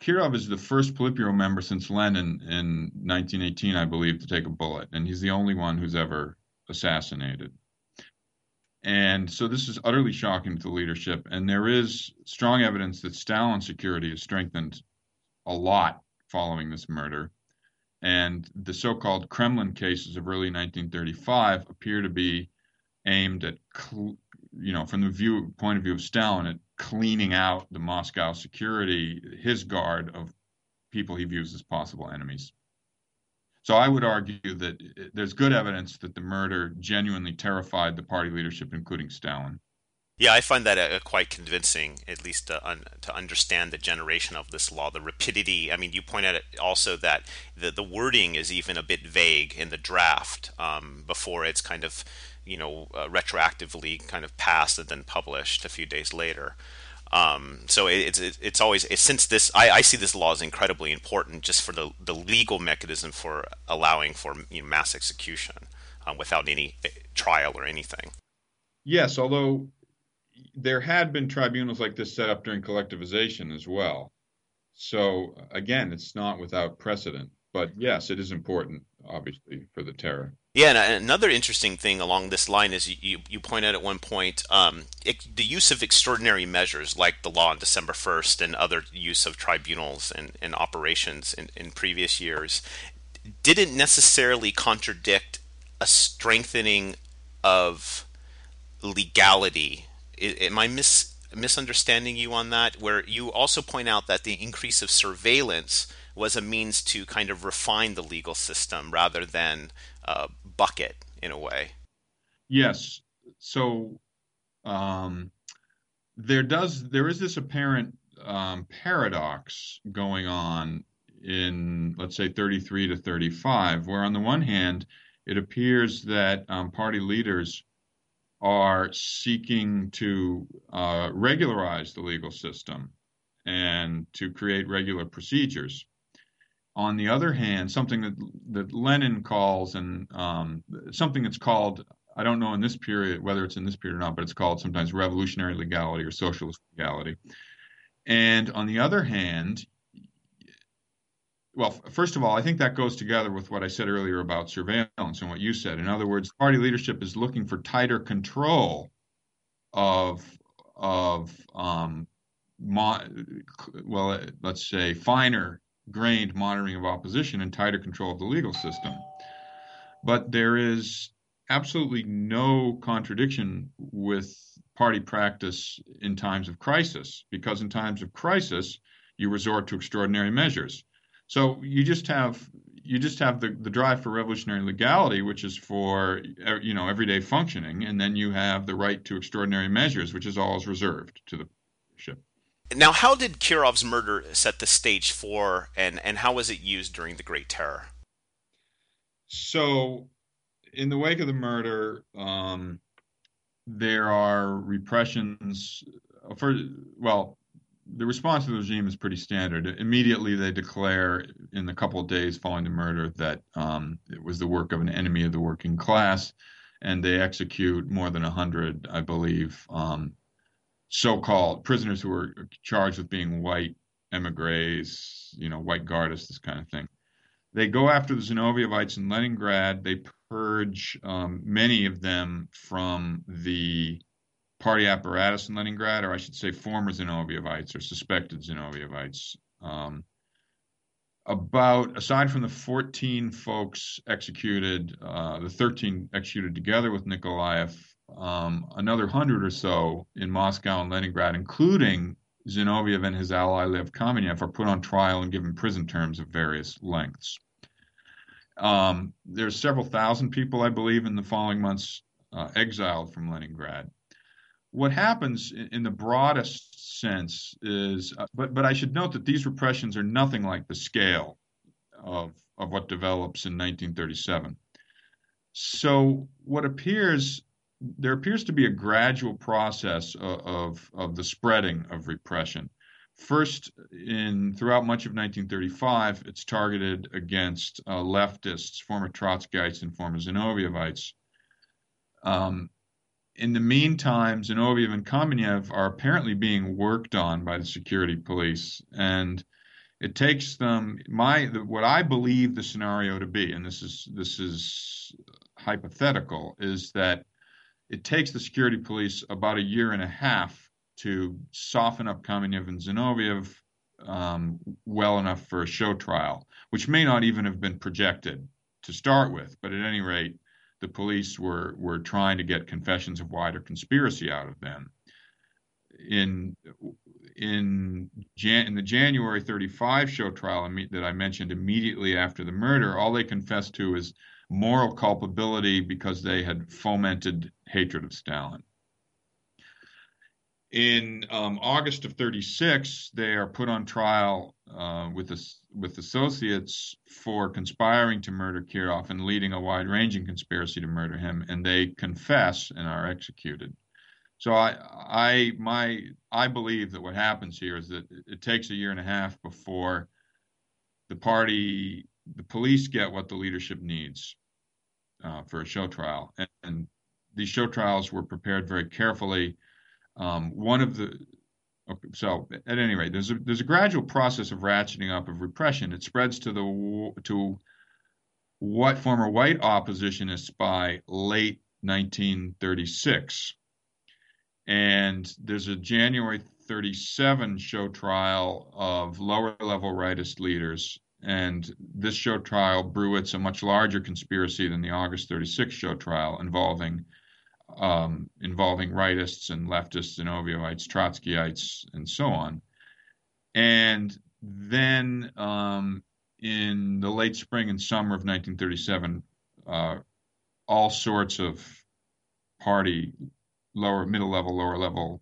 Kirov is the first Politburo member since Lenin in 1918, I believe, to take a bullet, and he's the only one who's ever assassinated. And so this is utterly shocking to the leadership. And there is strong evidence that Stalin's security is strengthened a lot following this murder. And the so called Kremlin cases of early 1935 appear to be aimed at, you know, from the view point of view of Stalin, at cleaning out the Moscow security, his guard of people he views as possible enemies. So I would argue that there's good evidence that the murder genuinely terrified the party leadership, including Stalin. Yeah, I find that uh, quite convincing, at least to, un- to understand the generation of this law, the rapidity. I mean, you point out also that the, the wording is even a bit vague in the draft um, before it's kind of you know uh, retroactively kind of passed and then published a few days later. Um, so it, it's it's always since this I, I, see this law as incredibly important just for the the legal mechanism for allowing for you know, mass execution um, without any eh, trial or anything. Yes, although there had been tribunals like this set up during collectivization as well. So again, it's not without precedent. But yes, it is important, obviously, for the terror. Yeah, and another interesting thing along this line is you, you point out at one point um, it, the use of extraordinary measures like the law on December 1st and other use of tribunals and, and operations in, in previous years didn't necessarily contradict a strengthening of legality. Am I mis- misunderstanding you on that? Where you also point out that the increase of surveillance was a means to kind of refine the legal system rather than uh, bucket in a way. Yes. So um, there does there is this apparent um, paradox going on in let's say 33 to 35, where on the one hand it appears that um, party leaders are seeking to uh, regularize the legal system and to create regular procedures on the other hand, something that that Lenin calls and um, something that's called I don't know in this period whether it's in this period or not, but it's called sometimes revolutionary legality or socialist legality. And on the other hand, well, first of all, I think that goes together with what I said earlier about surveillance and what you said. In other words, party leadership is looking for tighter control of of um, mo- well, let's say finer grained monitoring of opposition and tighter control of the legal system. But there is absolutely no contradiction with party practice in times of crisis, because in times of crisis, you resort to extraordinary measures. So you just have you just have the, the drive for revolutionary legality, which is for er, you know everyday functioning, and then you have the right to extraordinary measures, which is always reserved to the ship. Now, how did Kirov's murder set the stage for, and and how was it used during the Great Terror? So, in the wake of the murder, um, there are repressions. For well, the response to the regime is pretty standard. Immediately, they declare in the couple of days following the murder that um, it was the work of an enemy of the working class, and they execute more than a hundred, I believe, um, so-called prisoners who were charged with being white emigres, you know, white guardists, this kind of thing. They go after the Zinovievites in Leningrad. They purge um, many of them from the party apparatus in Leningrad, or I should say former Zinovievites or suspected Zinovievites. Um, about, aside from the 14 folks executed, uh, the 13 executed together with Nikolaev, um, another hundred or so in Moscow and Leningrad, including Zinoviev and his ally Lev Kamenev, are put on trial and given prison terms of various lengths. Um, there's several thousand people, I believe, in the following months uh, exiled from Leningrad what happens in the broadest sense is, uh, but but I should note that these repressions are nothing like the scale of of what develops in 1937. So what appears there appears to be a gradual process of, of, of the spreading of repression. First, in throughout much of 1935, it's targeted against uh, leftists, former Trotskyites, and former Zinovievites. Um, in the meantime, Zinoviev and Kamenev are apparently being worked on by the security police, and it takes them my what I believe the scenario to be, and this is this is hypothetical, is that it takes the security police about a year and a half to soften up Kamenev and Zinoviev um, well enough for a show trial, which may not even have been projected to start with, but at any rate the police were were trying to get confessions of wider conspiracy out of them. In in Jan, in the January 35 show trial that I mentioned immediately after the murder, all they confessed to is moral culpability because they had fomented hatred of Stalin. In um, August of 36, they are put on trial uh, with, with associates for conspiring to murder Kirov and leading a wide ranging conspiracy to murder him, and they confess and are executed. So I, I, my, I believe that what happens here is that it takes a year and a half before the party, the police get what the leadership needs uh, for a show trial, and, and, these show trials were prepared very carefully. Um, one of the so at any rate, there's a there's a gradual process of ratcheting up of repression. It spreads to the to what former white oppositionists by late 1936, and there's a January 37 show trial of lower level rightist leaders, and this show trial bruits a much larger conspiracy than the August 36 show trial involving um, involving rightists and leftists and Zinovievites, Trotskyites, and so on. And then um, in the late spring and summer of 1937, uh, all sorts of party, lower, middle level, lower level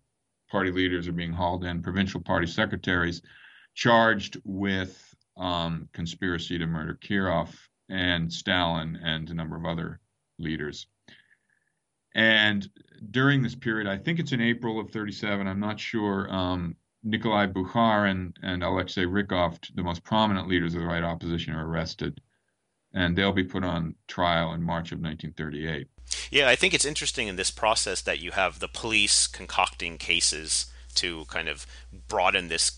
party leaders are being hauled in, provincial party secretaries charged with um, conspiracy to murder Kirov and Stalin and a number of other leaders. And during this period, I think it's in April of 37, I'm not sure, um, Nikolai Bukharin and Alexei Rykov, the most prominent leaders of the right opposition, are arrested. And they'll be put on trial in March of 1938. Yeah, I think it's interesting in this process that you have the police concocting cases to kind of broaden this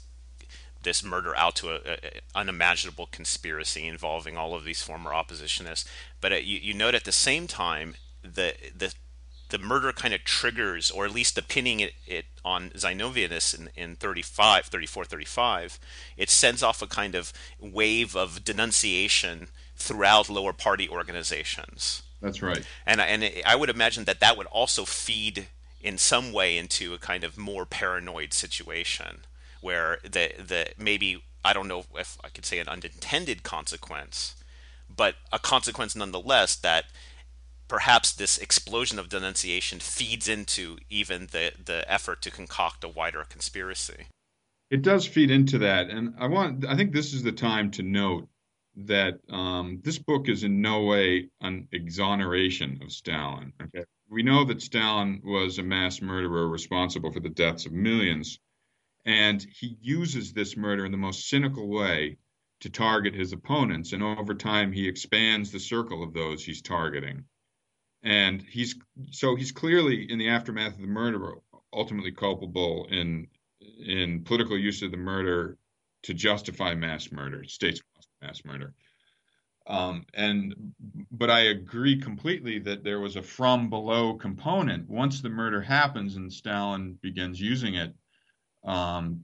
this murder out to an unimaginable conspiracy involving all of these former oppositionists. But uh, you, you note at the same time the the the murder kind of triggers, or at least the pinning it, it on Zinoviev in, in 35, 34, 35, it sends off a kind of wave of denunciation throughout lower party organizations. That's right. And and I would imagine that that would also feed in some way into a kind of more paranoid situation where the the maybe I don't know if I could say an unintended consequence, but a consequence nonetheless that perhaps this explosion of denunciation feeds into even the the effort to concoct a wider conspiracy. It does feed into that, and I want I think this is the time to note that um, this book is in no way an exoneration of Stalin. Okay, we know that Stalin was a mass murderer responsible for the deaths of millions, and he uses this murder in the most cynical way to target his opponents. And over time, he expands the circle of those he's targeting. And he's so he's clearly in the aftermath of the murder ultimately culpable in in political use of the murder to justify mass murder, state mass murder. Um, and but I agree completely that there was a from below component. Once the murder happens and Stalin begins using it, um,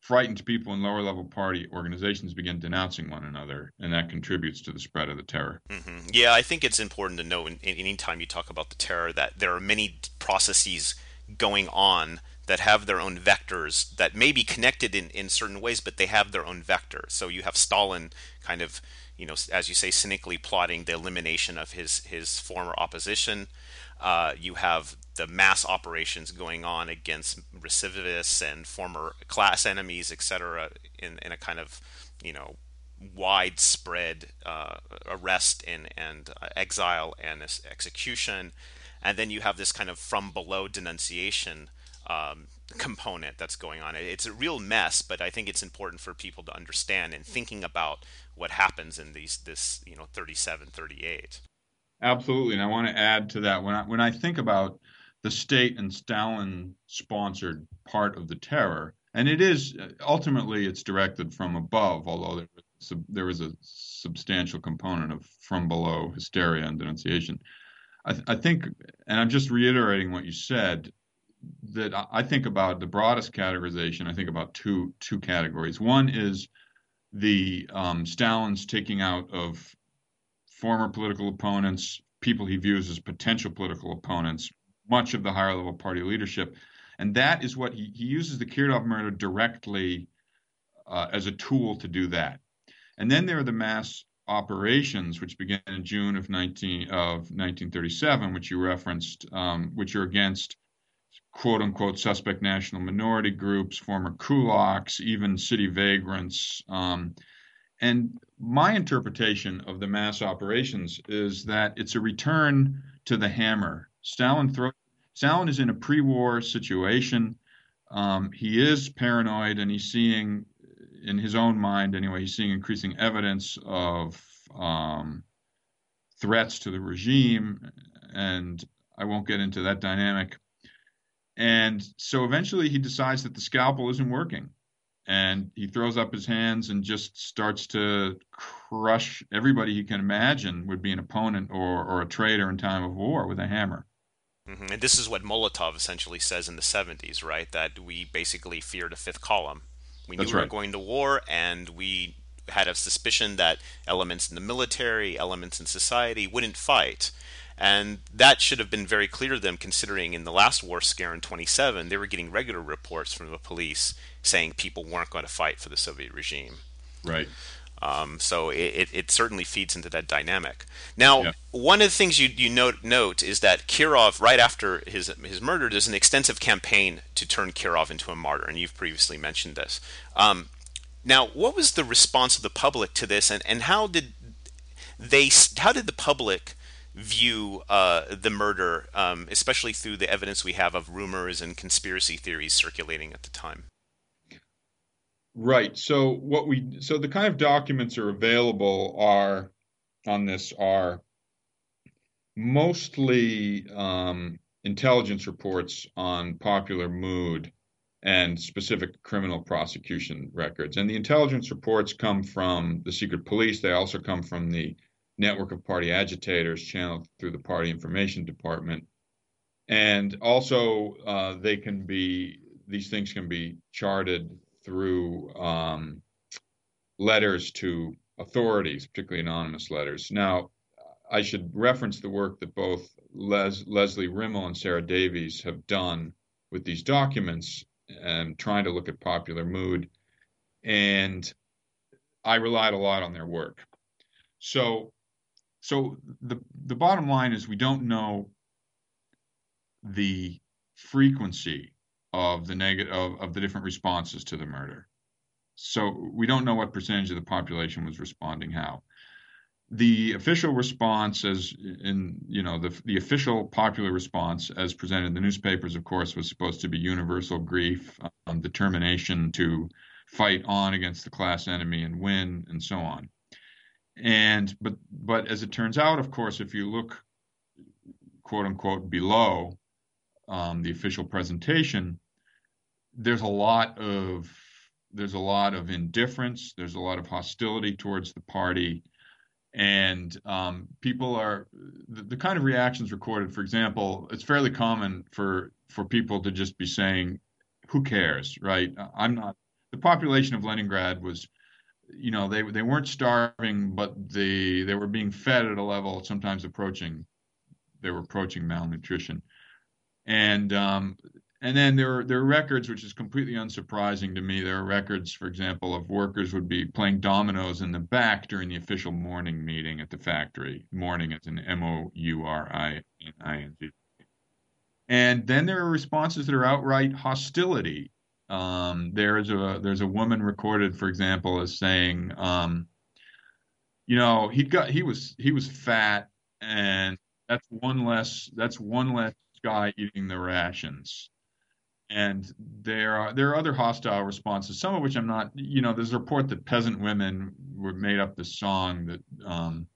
frightened people in lower level party organizations begin denouncing one another, and that contributes to the spread of the terror. Mm-hmm. Yeah, I think it's important to know in, in any time you talk about the terror that there are many processes going on that have their own vectors that may be connected in, in certain ways, but they have their own vector. So you have Stalin kind of, you know, as you say, cynically plotting the elimination of his his former opposition. Uh, you have the mass operations going on against recidivists and former class enemies, etc., in, in a kind of, you know, widespread uh, arrest and, and uh, exile and execution. And then you have this kind of from below denunciation um, component that's going on. It's a real mess, but I think it's important for people to understand and thinking about what happens in these this you know 37, 38. Absolutely, and I want to add to that when I when I think about the state and Stalin sponsored part of the terror, and it is ultimately it's directed from above, although there was, there was a substantial component of from below hysteria and denunciation. I, th- I think, and I'm just reiterating what you said that I think about the broadest categorization. I think about two two categories. One is the um, Stalin's taking out of former political opponents, people he views as potential political opponents, much of the higher level party leadership, and that is what he, he uses the Kirov murder directly uh, as a tool to do that. And then there are the mass operations, which began in June of 19 of 1937, which you referenced, um, which are against quote unquote suspect national minority groups, former kulaks, even city vagrants. Um, and my interpretation of the mass operations is that it's a return to the hammer. Stalin Stalin is in a pre-war situation. Um, he is paranoid, and he's seeing, in his own mind anyway, he's seeing increasing evidence of um, threats to the regime. And I won't get into that dynamic and so eventually he decides that the scalpel isn't working. And he throws up his hands and just starts to crush everybody he can imagine would be an opponent or, or a traitor in time of war with a hammer. Mm-hmm. And this is what Molotov essentially says in the 70s, right? That we basically feared a fifth column. We knew we were going to war, and we had a suspicion that elements in the military, elements in society wouldn't fight. And that should have been very clear to them, considering in the last war scare in 27, they were getting regular reports from the police saying people weren't going to fight for the Soviet regime. Right. Um, so it, it, certainly feeds into that dynamic. Now, yeah. one of the things you, you note, note is that Kirov, right after his his murder, there's an extensive campaign to turn Kirov into a martyr, and you've previously mentioned this. Um, now, what was the response of the public to this, and, and how did they how did the public view uh, the murder, um, especially through the evidence we have of rumors and conspiracy theories circulating at the time. Right. So what we so the kind of documents are available are on this are mostly um, intelligence reports on popular mood and specific criminal prosecution records. And the intelligence reports come from the secret police. They also come from the network of party agitators channeled through the party information department. And also, uh, they can be, these things can be charted through um, letters to authorities, particularly anonymous letters. Now, I should reference the work that both Les, Lesley Rimmel and Sarah Davies have done with these documents and trying to look at popular mood. And I relied a lot on their work. So, so the the bottom line is we don't know the frequency of the negative of, of the different responses to the murder. So we don't know what percentage of the population was responding how. The official response, as in you know the the official popular response as presented in the newspapers, of course, was supposed to be universal grief, um, determination to fight on against the class enemy and win, and so on. And but but as it turns out, of course, if you look quote unquote below um, the official presentation, there's a lot of there's a lot of indifference. There's a lot of hostility towards the party, and um, people are the, the, kind of reactions recorded. For example, it's fairly common for for people to just be saying, "Who cares?" Right? I'm not. The population of Leningrad was, you know, they they weren't starving, but they they were being fed at a level sometimes approaching, they were approaching malnutrition and um, and then there are there are records which is completely unsurprising to me. There are records, for example, of workers would be playing dominoes in the back during the official morning meeting at the factory. Morning is an M O U R I N G. And then there are responses that are outright hostility. Um, there's a there's a woman recorded, for example, as saying, um, you know, he got he was he was fat, and that's one less that's one less guy eating the rations. And there are there are other hostile responses, some of which I'm not. You know, there's a report that peasant women were made up the song that um,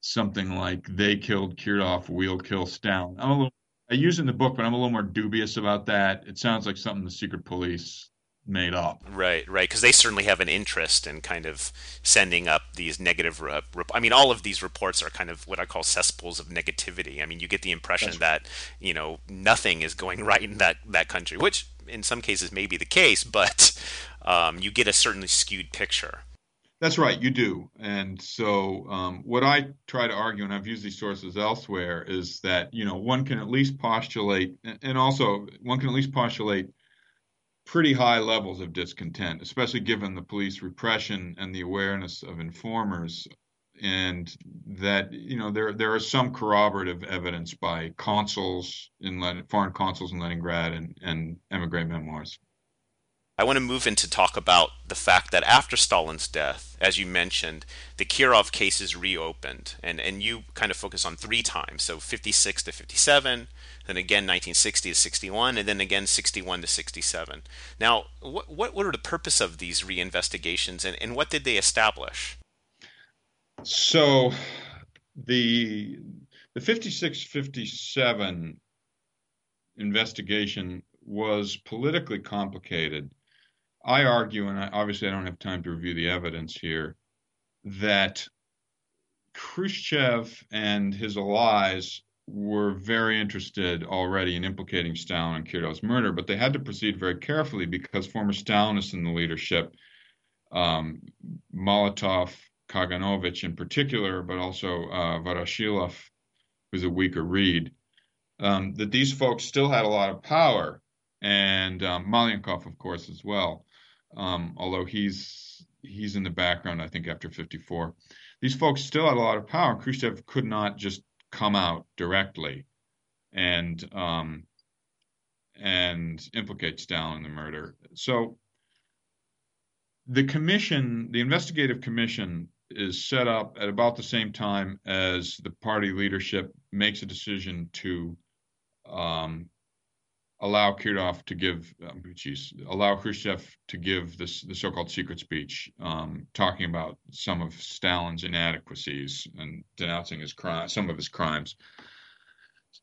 something like "They killed Kirov, we'll kill Stalin." I'm a little. I use it in the book, but I'm a little more dubious about that. It sounds like something the secret police made up. Right, right, because they certainly have an interest in kind of sending up these negative. Rep- I mean, all of these reports are kind of what I call cesspools of negativity. I mean, you get the impression That's that you know nothing is going right in that that country, which in some cases may be the case, but um, you get a certainly skewed picture. That's right, you do. And so, um, what I try to argue, and I've used these sources elsewhere, is that you know one can at least postulate, and also one can at least postulate pretty high levels of discontent, especially given the police repression and the awareness of informers. And that you know there there is some corroborative evidence by consuls in foreign consuls in Leningrad and, and emigre memoirs. I want to move into talk about the fact that after Stalin's death, as you mentioned, the Kirov case is reopened, and and you kind of focus on three times, so 56 to 57, then again 1960 to 61, and then again 61 to 67. Now, what what, are the purpose of these reinvestigations, and, and what did they establish? So, the the 56 57 investigation was politically complicated. I argue, and I, obviously I don't have time to review the evidence here, that Khrushchev and his allies were very interested already in implicating Stalin and Kirov's murder, but they had to proceed very carefully because former Stalinists in the leadership, um, Molotov, Kaganovich in particular, but also uh, Voroshilov, who's a weaker read, um, that these folks still had a lot of power, and um, Malenkov, of course, as well, um, although he's he's in the background, I think, after 54. These folks still had a lot of power. Khrushchev could not just come out directly and um, and implicate Stalin in the murder. So the commission, the investigative commission, is set up at about the same time as the party leadership makes a decision to um, allow Kirov to give, um, allow Khrushchev to give this the so-called secret speech, um, talking about some of Stalin's inadequacies and denouncing his crime, some of his crimes.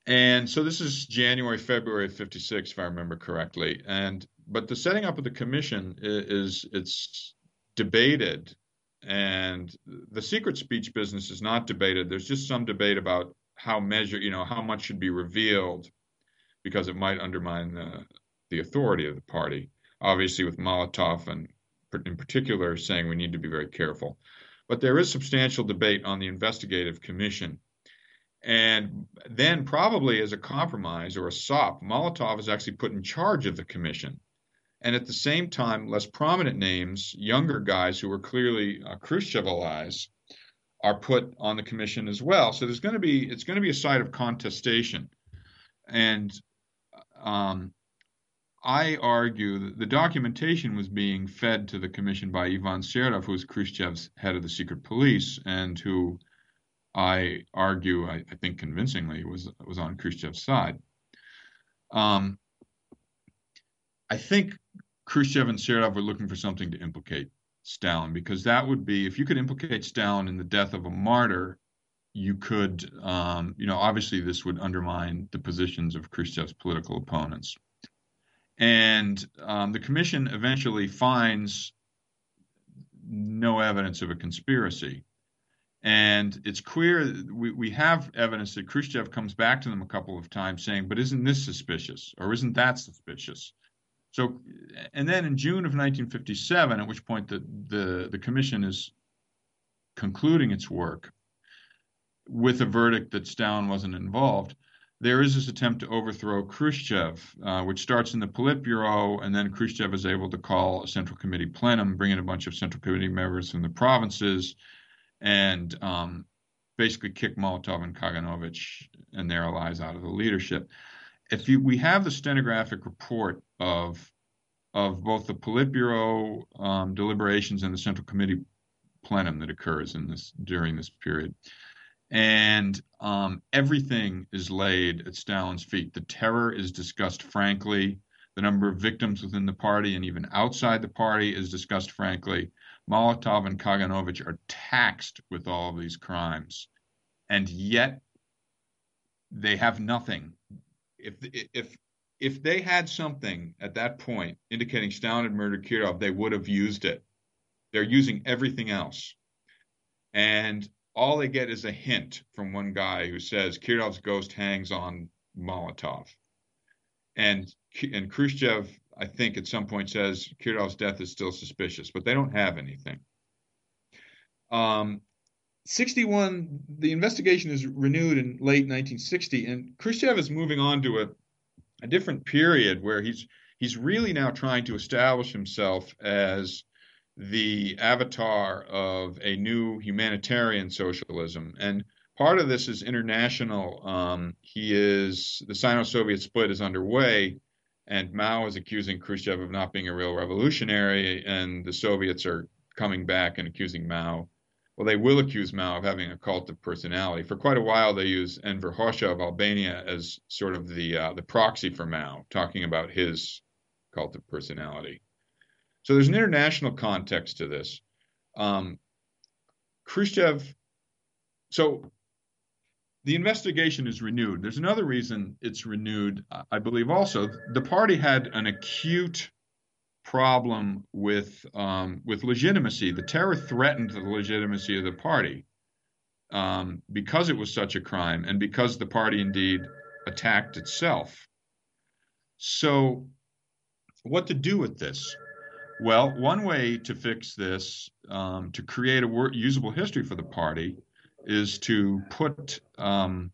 And so this is January, February of '56, if I remember correctly. And but the setting up of the commission is, is it's debated, and the secret speech business is not debated. There's just some debate about how measure, you know, how much should be revealed because it might undermine the, the authority of the party. Obviously, with Molotov and in particular saying we need to be very careful. But there is substantial debate on the investigative commission. And then, probably as a compromise or a SOP, Molotov is actually put in charge of the commission. And at the same time, less prominent names, younger guys who are clearly uh, Khrushchev allies, are put on the commission as well. So there's going to be it's going to be a site of contestation, and um, I argue that the documentation was being fed to the commission by Ivan Serov, who was Khrushchev's head of the secret police, and who I argue, I, I think convincingly, was was on Khrushchev's side. Um, I think Khrushchev and Serov were looking for something to implicate Stalin because that would be if you could implicate Stalin in the death of a martyr, you could, um, you know, obviously this would undermine the positions of Khrushchev's political opponents. And um, the commission eventually finds no evidence of a conspiracy. And it's clear we, we have evidence that Khrushchev comes back to them a couple of times saying, but isn't this suspicious or isn't that suspicious? So, and then in June of 1957, at which point the, the, the commission is concluding its work with a verdict that Stalin wasn't involved, there is this attempt to overthrow Khrushchev, uh, which starts in the Politburo, and then Khrushchev is able to call a Central Committee plenum, bring in a bunch of Central Committee members from the provinces, and um, basically kick Molotov and Kaganovich and their allies out of the leadership. If you, we have the stenographic report of of both the Politburo um, deliberations and the Central Committee plenum that occurs in this during this period, and um, everything is laid at Stalin's feet. The terror is discussed frankly. The number of victims within the party and even outside the party is discussed frankly. Molotov and Kaganovich are taxed with all of these crimes, and yet they have nothing if if if they had something at that point indicating Stalin had murdered Kirov, they would have used it. They're using everything else, and all they get is a hint from one guy who says Kirov's ghost hangs on Molotov, and and Khrushchev, I think, at some point says Kirov's death is still suspicious, but they don't have anything. Um, 61, the investigation is renewed in late 1960, and Khrushchev is moving on to a, a different period where he's he's really now trying to establish himself as the avatar of a new humanitarian socialism. And part of this is international. Um, he is the Sino-Soviet split is underway, and Mao is accusing Khrushchev of not being a real revolutionary, and the Soviets are coming back and accusing Mao well, they will accuse Mao of having a cult of personality. For quite a while, they use Enver Hoxha of Albania as sort of the uh, the proxy for Mao, talking about his cult of personality. So there's an international context to this. Um, Khrushchev. So the investigation is renewed. There's another reason it's renewed, I believe. Also, the party had an acute problem with um, with legitimacy. The terror threatened the legitimacy of the party um, because it was such a crime, and because the party indeed attacked itself. So, what to do with this? Well, one way to fix this, um, to create a wor- usable history for the party, is to put um,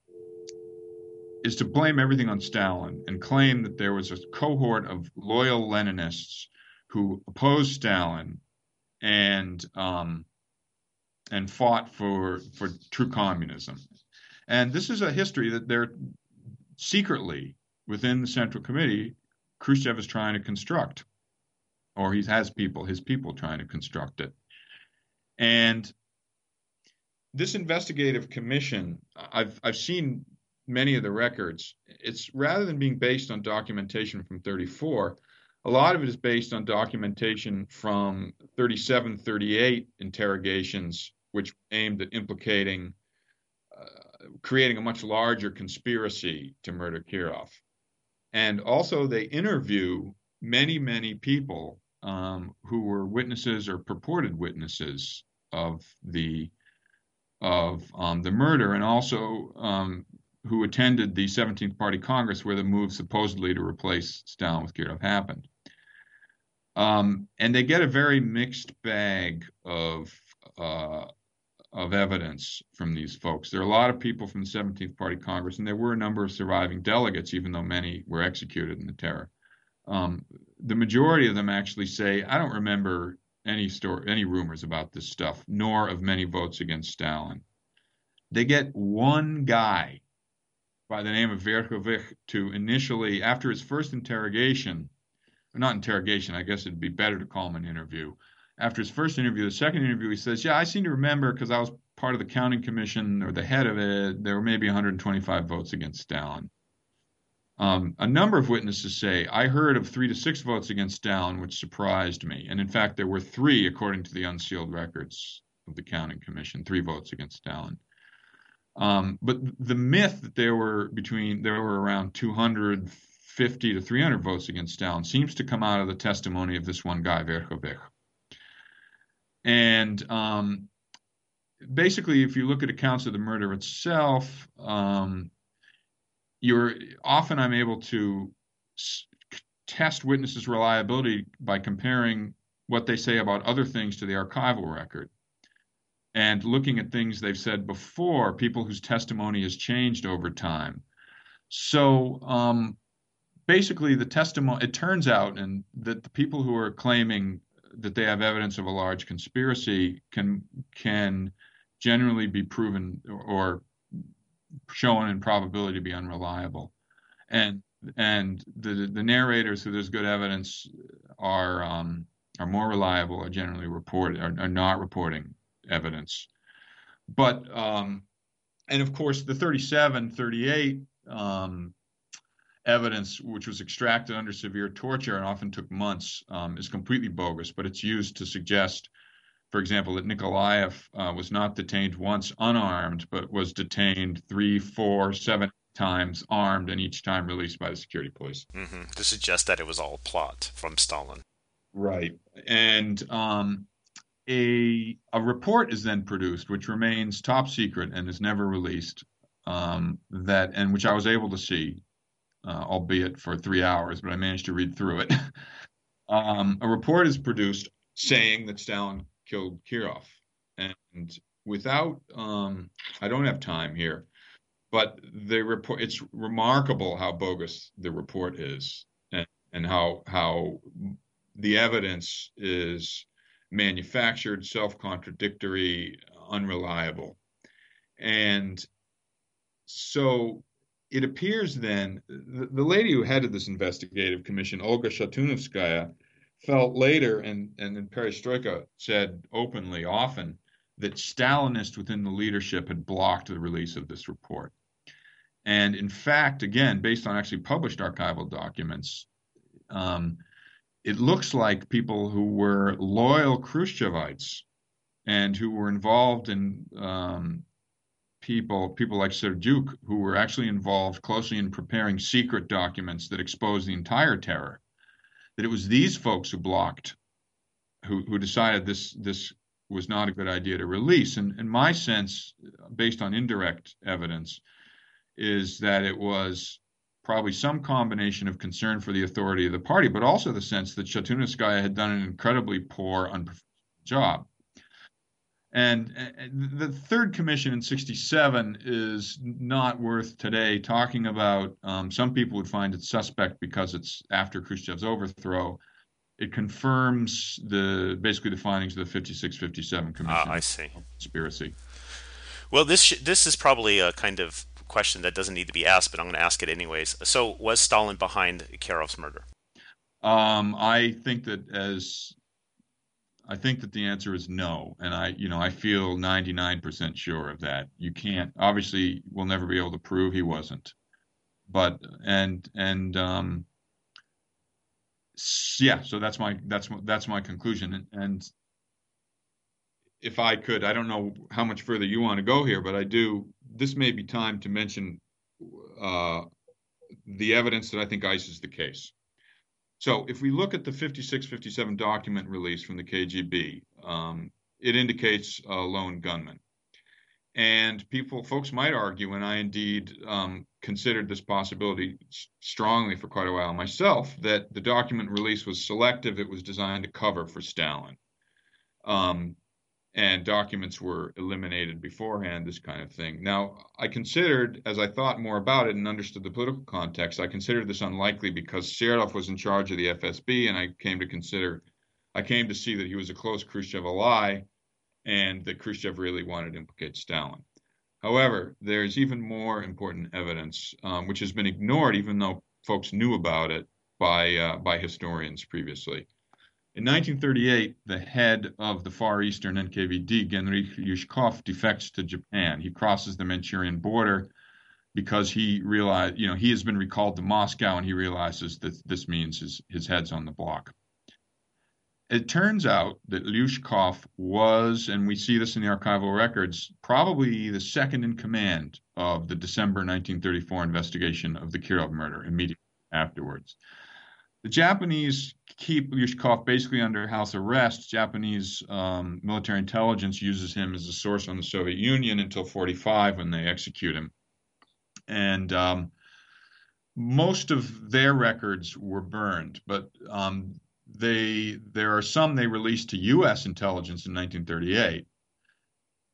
is to blame everything on Stalin and claim that there was a cohort of loyal Leninists who opposed Stalin and um, and fought for for true communism. And this is a history that they're secretly within the Central Committee, Khrushchev is trying to construct, or he has people, his people trying to construct it. And this investigative commission, I've I've seen many of the records. It's rather than being based on documentation from 34, a lot of it is based on documentation from 37, 38 interrogations, which aimed at implicating, uh, creating a much larger conspiracy to murder Kirov. And also, they interview many, many people um, who were witnesses or purported witnesses of the of um, the murder, and also um, who attended the 17th Party Congress, where the move supposedly to replace Stalin with Kirov happened. Um, and they get a very mixed bag of uh, of evidence from these folks. There are a lot of people from the 17th Party Congress, and there were a number of surviving delegates, even though many were executed in the terror. Um, the majority of them actually say, I don't remember any story, any rumors about this stuff, nor of many votes against Stalin. They get one guy by the name of Verkhovykh to initially, after his first interrogation, not interrogation, I guess it'd be better to call him an interview. After his first interview, the second interview, he says, Yeah, I seem to remember because I was part of the counting commission or the head of it, there were maybe 125 votes against Stalin. Um, a number of witnesses say, I heard of three to six votes against Stalin, which surprised me. And in fact, there were three, according to the unsealed records of the counting commission, three votes against Stalin. Um, but the myth that there were between there were around 250 to 300 votes against Stalin seems to come out of the testimony of this one guy, Verkhovykh. And um, basically, if you look at accounts of the murder itself, um, you're often I'm able to test witnesses' reliability by comparing what they say about other things to the archival record and looking at things they've said before, people whose testimony has changed over time. So um, basically, the testimony, it turns out and that the people who are claiming that they have evidence of a large conspiracy can can generally be proven or shown in probability to be unreliable. And and the the narrators who there's good evidence are um, are more reliable are generally report are, are not reporting evidence. But um, and of course the 37, 38 um, evidence, which was extracted under severe torture and often took months, um, is completely bogus. But it's used to suggest for example, that Nikolaev uh, was not detained once unarmed, but was detained three, four, seven times armed, and each time released by the security police. Mm-hmm. To suggest that it was all a plot from Stalin. Right. And um, a a report is then produced, which remains top secret and is never released. Um, that and which I was able to see, uh, albeit for three hours, but I managed to read through it. um, a report is produced saying that Stalin killed Kirov. And without, um, I don't have time here, but the report, it's remarkable how bogus the report is and, and how, how the evidence is manufactured, self contradictory, unreliable. And so it appears then the, the, lady who headed this investigative commission, Olga Shatunovskaya, felt later, and, and in Perestroika said openly often, that Stalinists within the leadership had blocked the release of this report. And in fact, again, based on actually published archival documents, um, it looks like people who were loyal Khrushchevites and who were involved in um, people, people like Serdyuk, who were actually involved closely in preparing secret documents that exposed the entire terror that it was these folks who blocked, who who decided this this was not a good idea to release. And, and my sense, based on indirect evidence, is that it was probably some combination of concern for the authority of the party, but also the sense that Shatunovskaya had done an incredibly poor, unprofessional job. And, and the third commission in 67 is not worth today talking about. Um, some people would find it suspect because it's after Khrushchev's overthrow. It confirms the basically the findings of the 56 57 commission. Ah, I see. Conspiracy. Well, this sh- this is probably a kind of question that doesn't need to be asked, but I'm going to ask it anyways. So, was Stalin behind Kirov's murder? Um, I think that as I think that the answer is no, and I, you know, I feel 99% sure of that. You can't, obviously, we'll never be able to prove he wasn't, but and and um, yeah, so that's my that's that's my conclusion, and, and if I could, I don't know how much further you want to go here, but I do. This may be time to mention uh, the evidence that I think ices the case. So if we look at the 5657 document release from the KGB, um, it indicates a lone gunman. And people, folks might argue, and I indeed um, considered this possibility strongly for quite a while myself, that the document release was selective. It was designed to cover for Stalin. Um, and documents were eliminated beforehand, this kind of thing. Now, I considered, as I thought more about it and understood the political context, I considered this unlikely because Sverdlov was in charge of the FSB, and I came to consider, I came to see that he was a close Khrushchev ally, and that Khrushchev really wanted to implicate Stalin. However, there's even more important evidence, um, which has been ignored, even though folks knew about it by uh, by historians previously. In 1938, the head of the Far Eastern NKVD, Genrikh Lyushkov, defects to Japan. He crosses the Manchurian border because he realized, you know, he has been recalled to Moscow and he realizes that this means his, his head's on the block. It turns out that Lyushkov was, and we see this in the archival records, probably the second in command of the December 1934 investigation of the Kirov murder immediately afterwards. The Japanese keep Lyushkov basically under house arrest. Japanese um, military intelligence uses him as a source on the Soviet Union until 45 when they execute him. And um, most of their records were burned, but um, they there are some they released to U.S. intelligence in 1938,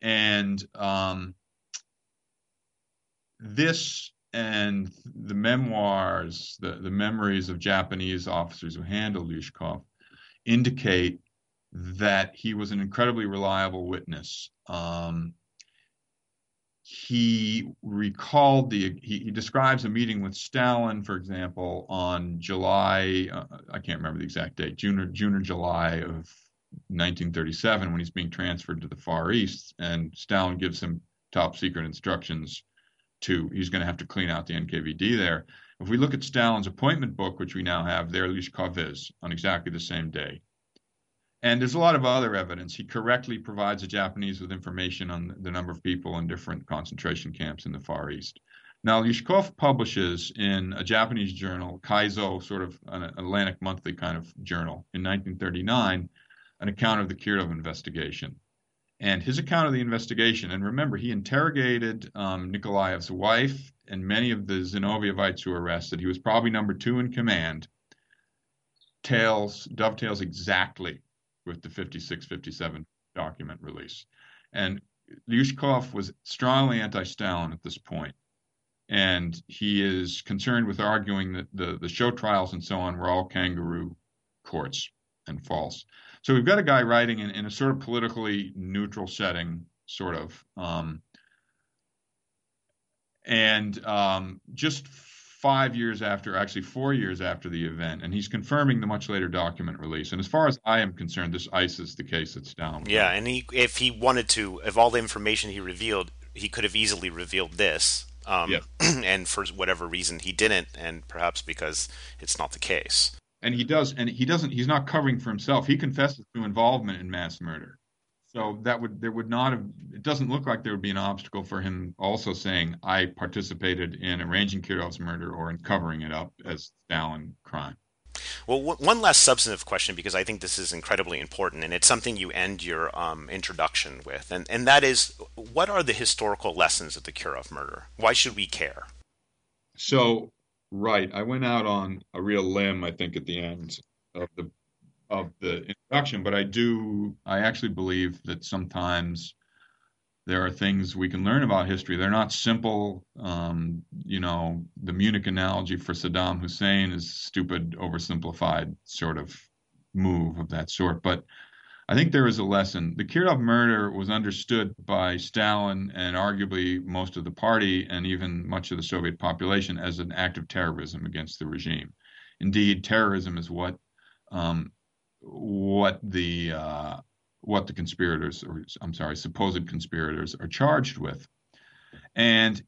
and um, this and the memoirs, the, the memories of Japanese officers who handled Lyushkov indicate that he was an incredibly reliable witness. Um, he recalled the he, he, describes a meeting with Stalin, for example, on July uh, I can't remember the exact date, June or June or July of 1937 when he's being transferred to the Far East, and Stalin gives him top secret instructions to he's going to have to clean out the NKVD there. If we look at Stalin's appointment book, which we now have, there Lyushkov is on exactly the same day. And there's a lot of other evidence. He correctly provides the Japanese with information on the number of people in different concentration camps in the Far East. Now, Lyushkov publishes in a Japanese journal, Kaizo, sort of an Atlantic Monthly kind of journal, in 1939, an account of the Kirov investigation and his account of the investigation. And remember, he interrogated um, Nikolaev's wife and many of the Zinovievites who were arrested. He was probably number two in command. Tails dovetails exactly with the 56 57 document release. And Lyushkov was strongly anti Stalin at this. And he is concerned with arguing that the, the show trials and so on were all kangaroo courts and false. So we've got a guy writing in, in a sort of politically neutral setting, sort of. Um, and um, just five years after, actually four years after the event, and he's confirming the much later document release. And as far as I am concerned, this ices the case that's down. Yeah, and he, if he wanted to, if all the information he revealed, he could have easily revealed this. Um, yeah. and for whatever reason, he didn't, and perhaps because it's not the case and he does and he doesn't he's not covering for himself he confesses to involvement in mass murder so that would there would not have it doesn't look like there would be an obstacle for him also saying i participated in arranging kirov's murder or in covering it up as stalin crime well, one last substantive question because I think this is incredibly important, and it's something you end your um, introduction with, and and that is, what are the historical lessons of the Kirov murder? Why should we care? So Right. I went out on a real limb, I think, at the end of the of the introduction, but I do I actually believe that sometimes there are things we can learn about history. They're not simple. Um, you know, the Munich analogy for Saddam Hussein is stupid, oversimplified sort of move of that sort. But I think there is a lesson. The Kirov murder was understood by Stalin and arguably most of the party and even much of the Soviet population as an act of terrorism against the regime. Indeed, terrorism is what um, what the uh, what the conspirators, or I'm sorry, supposed conspirators, are charged with. And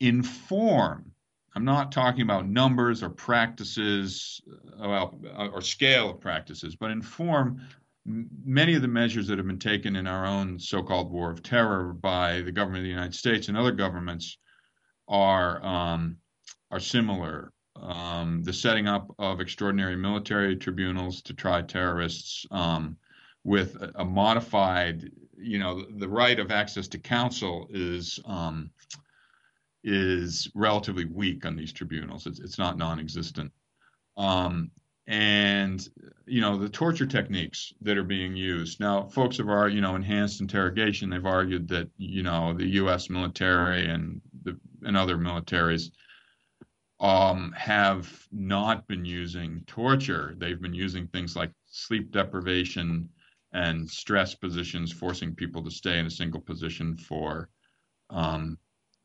in form, I'm not talking about numbers or practices, uh, well, or scale of practices, but in form, many of the measures that have been taken in our own so-called war of terror by the government of the United States and other governments are um, are similar. Um, the setting up of extraordinary military tribunals to try terrorists um, with a, a, modified, you know, the, right of access to counsel is um, is relatively weak on these tribunals. It's, it's not non-existent. Um, and you know the torture techniques that are being used. Now, folks have argued, you know, enhanced interrogation. They've argued that you know the U.S. military and the and other militaries um, have not been using torture. They've been using things like sleep deprivation and stress positions, forcing people to stay in a single position for um,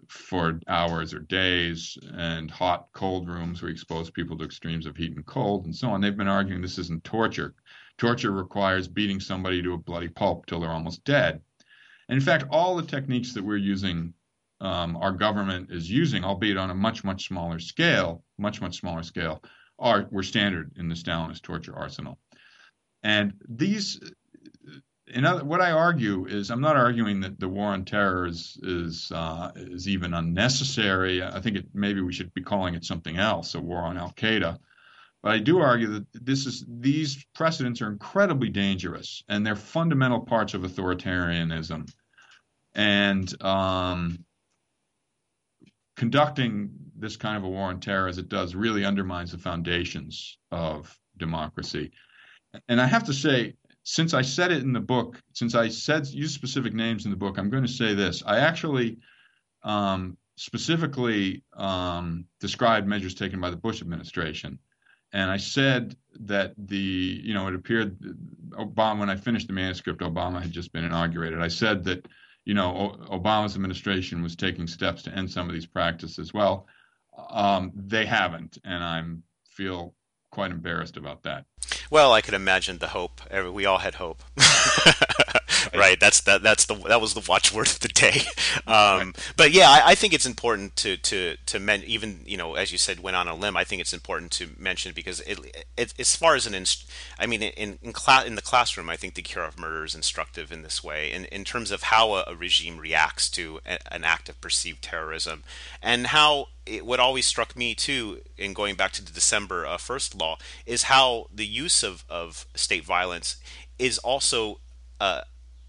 for hours or days, and hot cold rooms you expose people to extremes of heat and cold, and so on. They've been arguing this isn't torture. Torture requires beating somebody to a bloody pulp till they're almost dead. And in fact, all the techniques that we're using, um, our government is using, albeit on a much, much smaller scale, much, much smaller scale, are were standard in the Stalinist torture arsenal. And these in other, what I argue is I'm not arguing that the war on terror is is uh, is even unnecessary. I think it, maybe we should be calling it something else, a war on Al Qaeda. But I do argue that this is these precedents are incredibly dangerous, and they're fundamental parts of authoritarianism. And um, conducting this kind of a war on terror as it does really undermines the foundations of democracy. And I have to say, since I said it in the book, since I said use specific names in the book, I'm going to say this. I actually um, specifically um, described measures taken by the Bush administration, and I said that the you know it appeared Obama when I finished the manuscript, Obama had just been inaugurated. I said that you know Obama's administration was taking steps to end some of these practices. Well, um, they haven't, and I'm feel quite embarrassed about that. Well, I could imagine the hope. We all had hope. right. That's that. That's the that was the watchword of the day. Um, but yeah, I, I, think it's important to to to men, even you know as you said went on a limb. I think it's important to mention because it, it as far as an inst- I mean in in, class in the classroom, I think the Kirov murder is instructive in this way in in terms of how a, a regime reacts to a, an act of perceived terrorism and how it, what always struck me too, in going back to the December uh, first law, is how the use of, of state violence is also uh,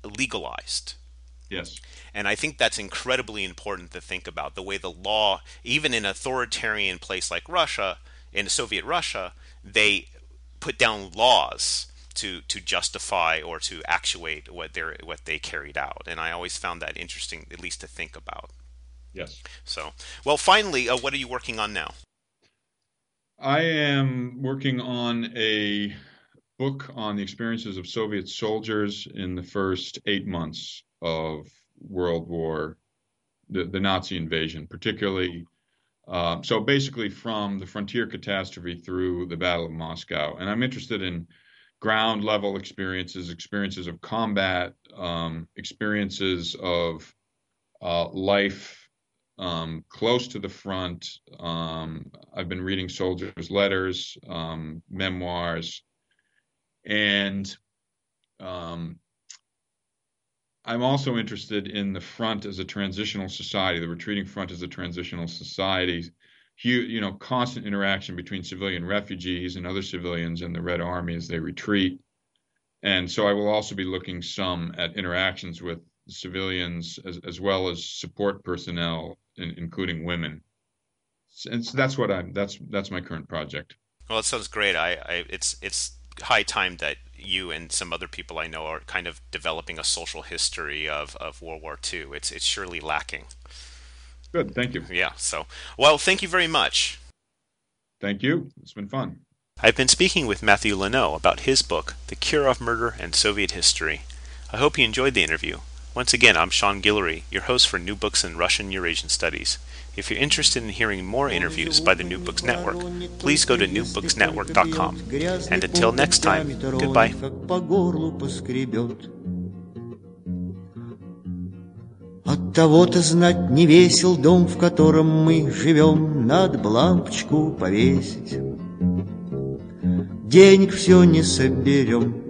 legalized. Yes. And I think that's incredibly important to think about the way the law, even in an authoritarian place like Russia, in Soviet Russia, they put down laws to to justify or to actuate what they what they carried out. And I always found that interesting, at least to think about. Yes. So, well, finally, uh, what are you working on now? I am working on a book on the experiences of Soviet soldiers in the first eight months of World War, the, the Nazi invasion, particularly. Uh, so basically, from the frontier catastrophe through the Battle of Moscow, and I'm interested in ground level experiences, experiences of combat, um, experiences of uh, life um, close to the front. Um, I've been reading soldiers' letters, um, memoirs, and um, I'm also interested in the front as a transitional society, the retreating front as a transitional society. You know, constant interaction between civilian refugees and other civilians and the Red Army as they retreat. And so I will also be looking some at interactions with civilians as, as well as support personnel in, including women. And so that's what I'm. That's that's my current project. Well, it sounds great. I, I it's it's high time that you and some other people I know are kind of developing a social history of, of World War II. It's it's surely lacking. Good, thank you. Yeah. So, well, thank you very much. Thank you. It's been fun. I've been speaking with Matthew Lenoe about his book, The Kirov Murder and Soviet History. I hope you enjoyed the interview. Once again, I'm Sean Guillory, your host for New Books in Russian Eurasian Studies. If you're interested in hearing more interviews by the New Books Network, please go to newbooksnetwork.com. And until next time, goodbye. От того-то знать не весел дом, в котором мы живем, Надо б лампочку повесить. Денег все не соберем,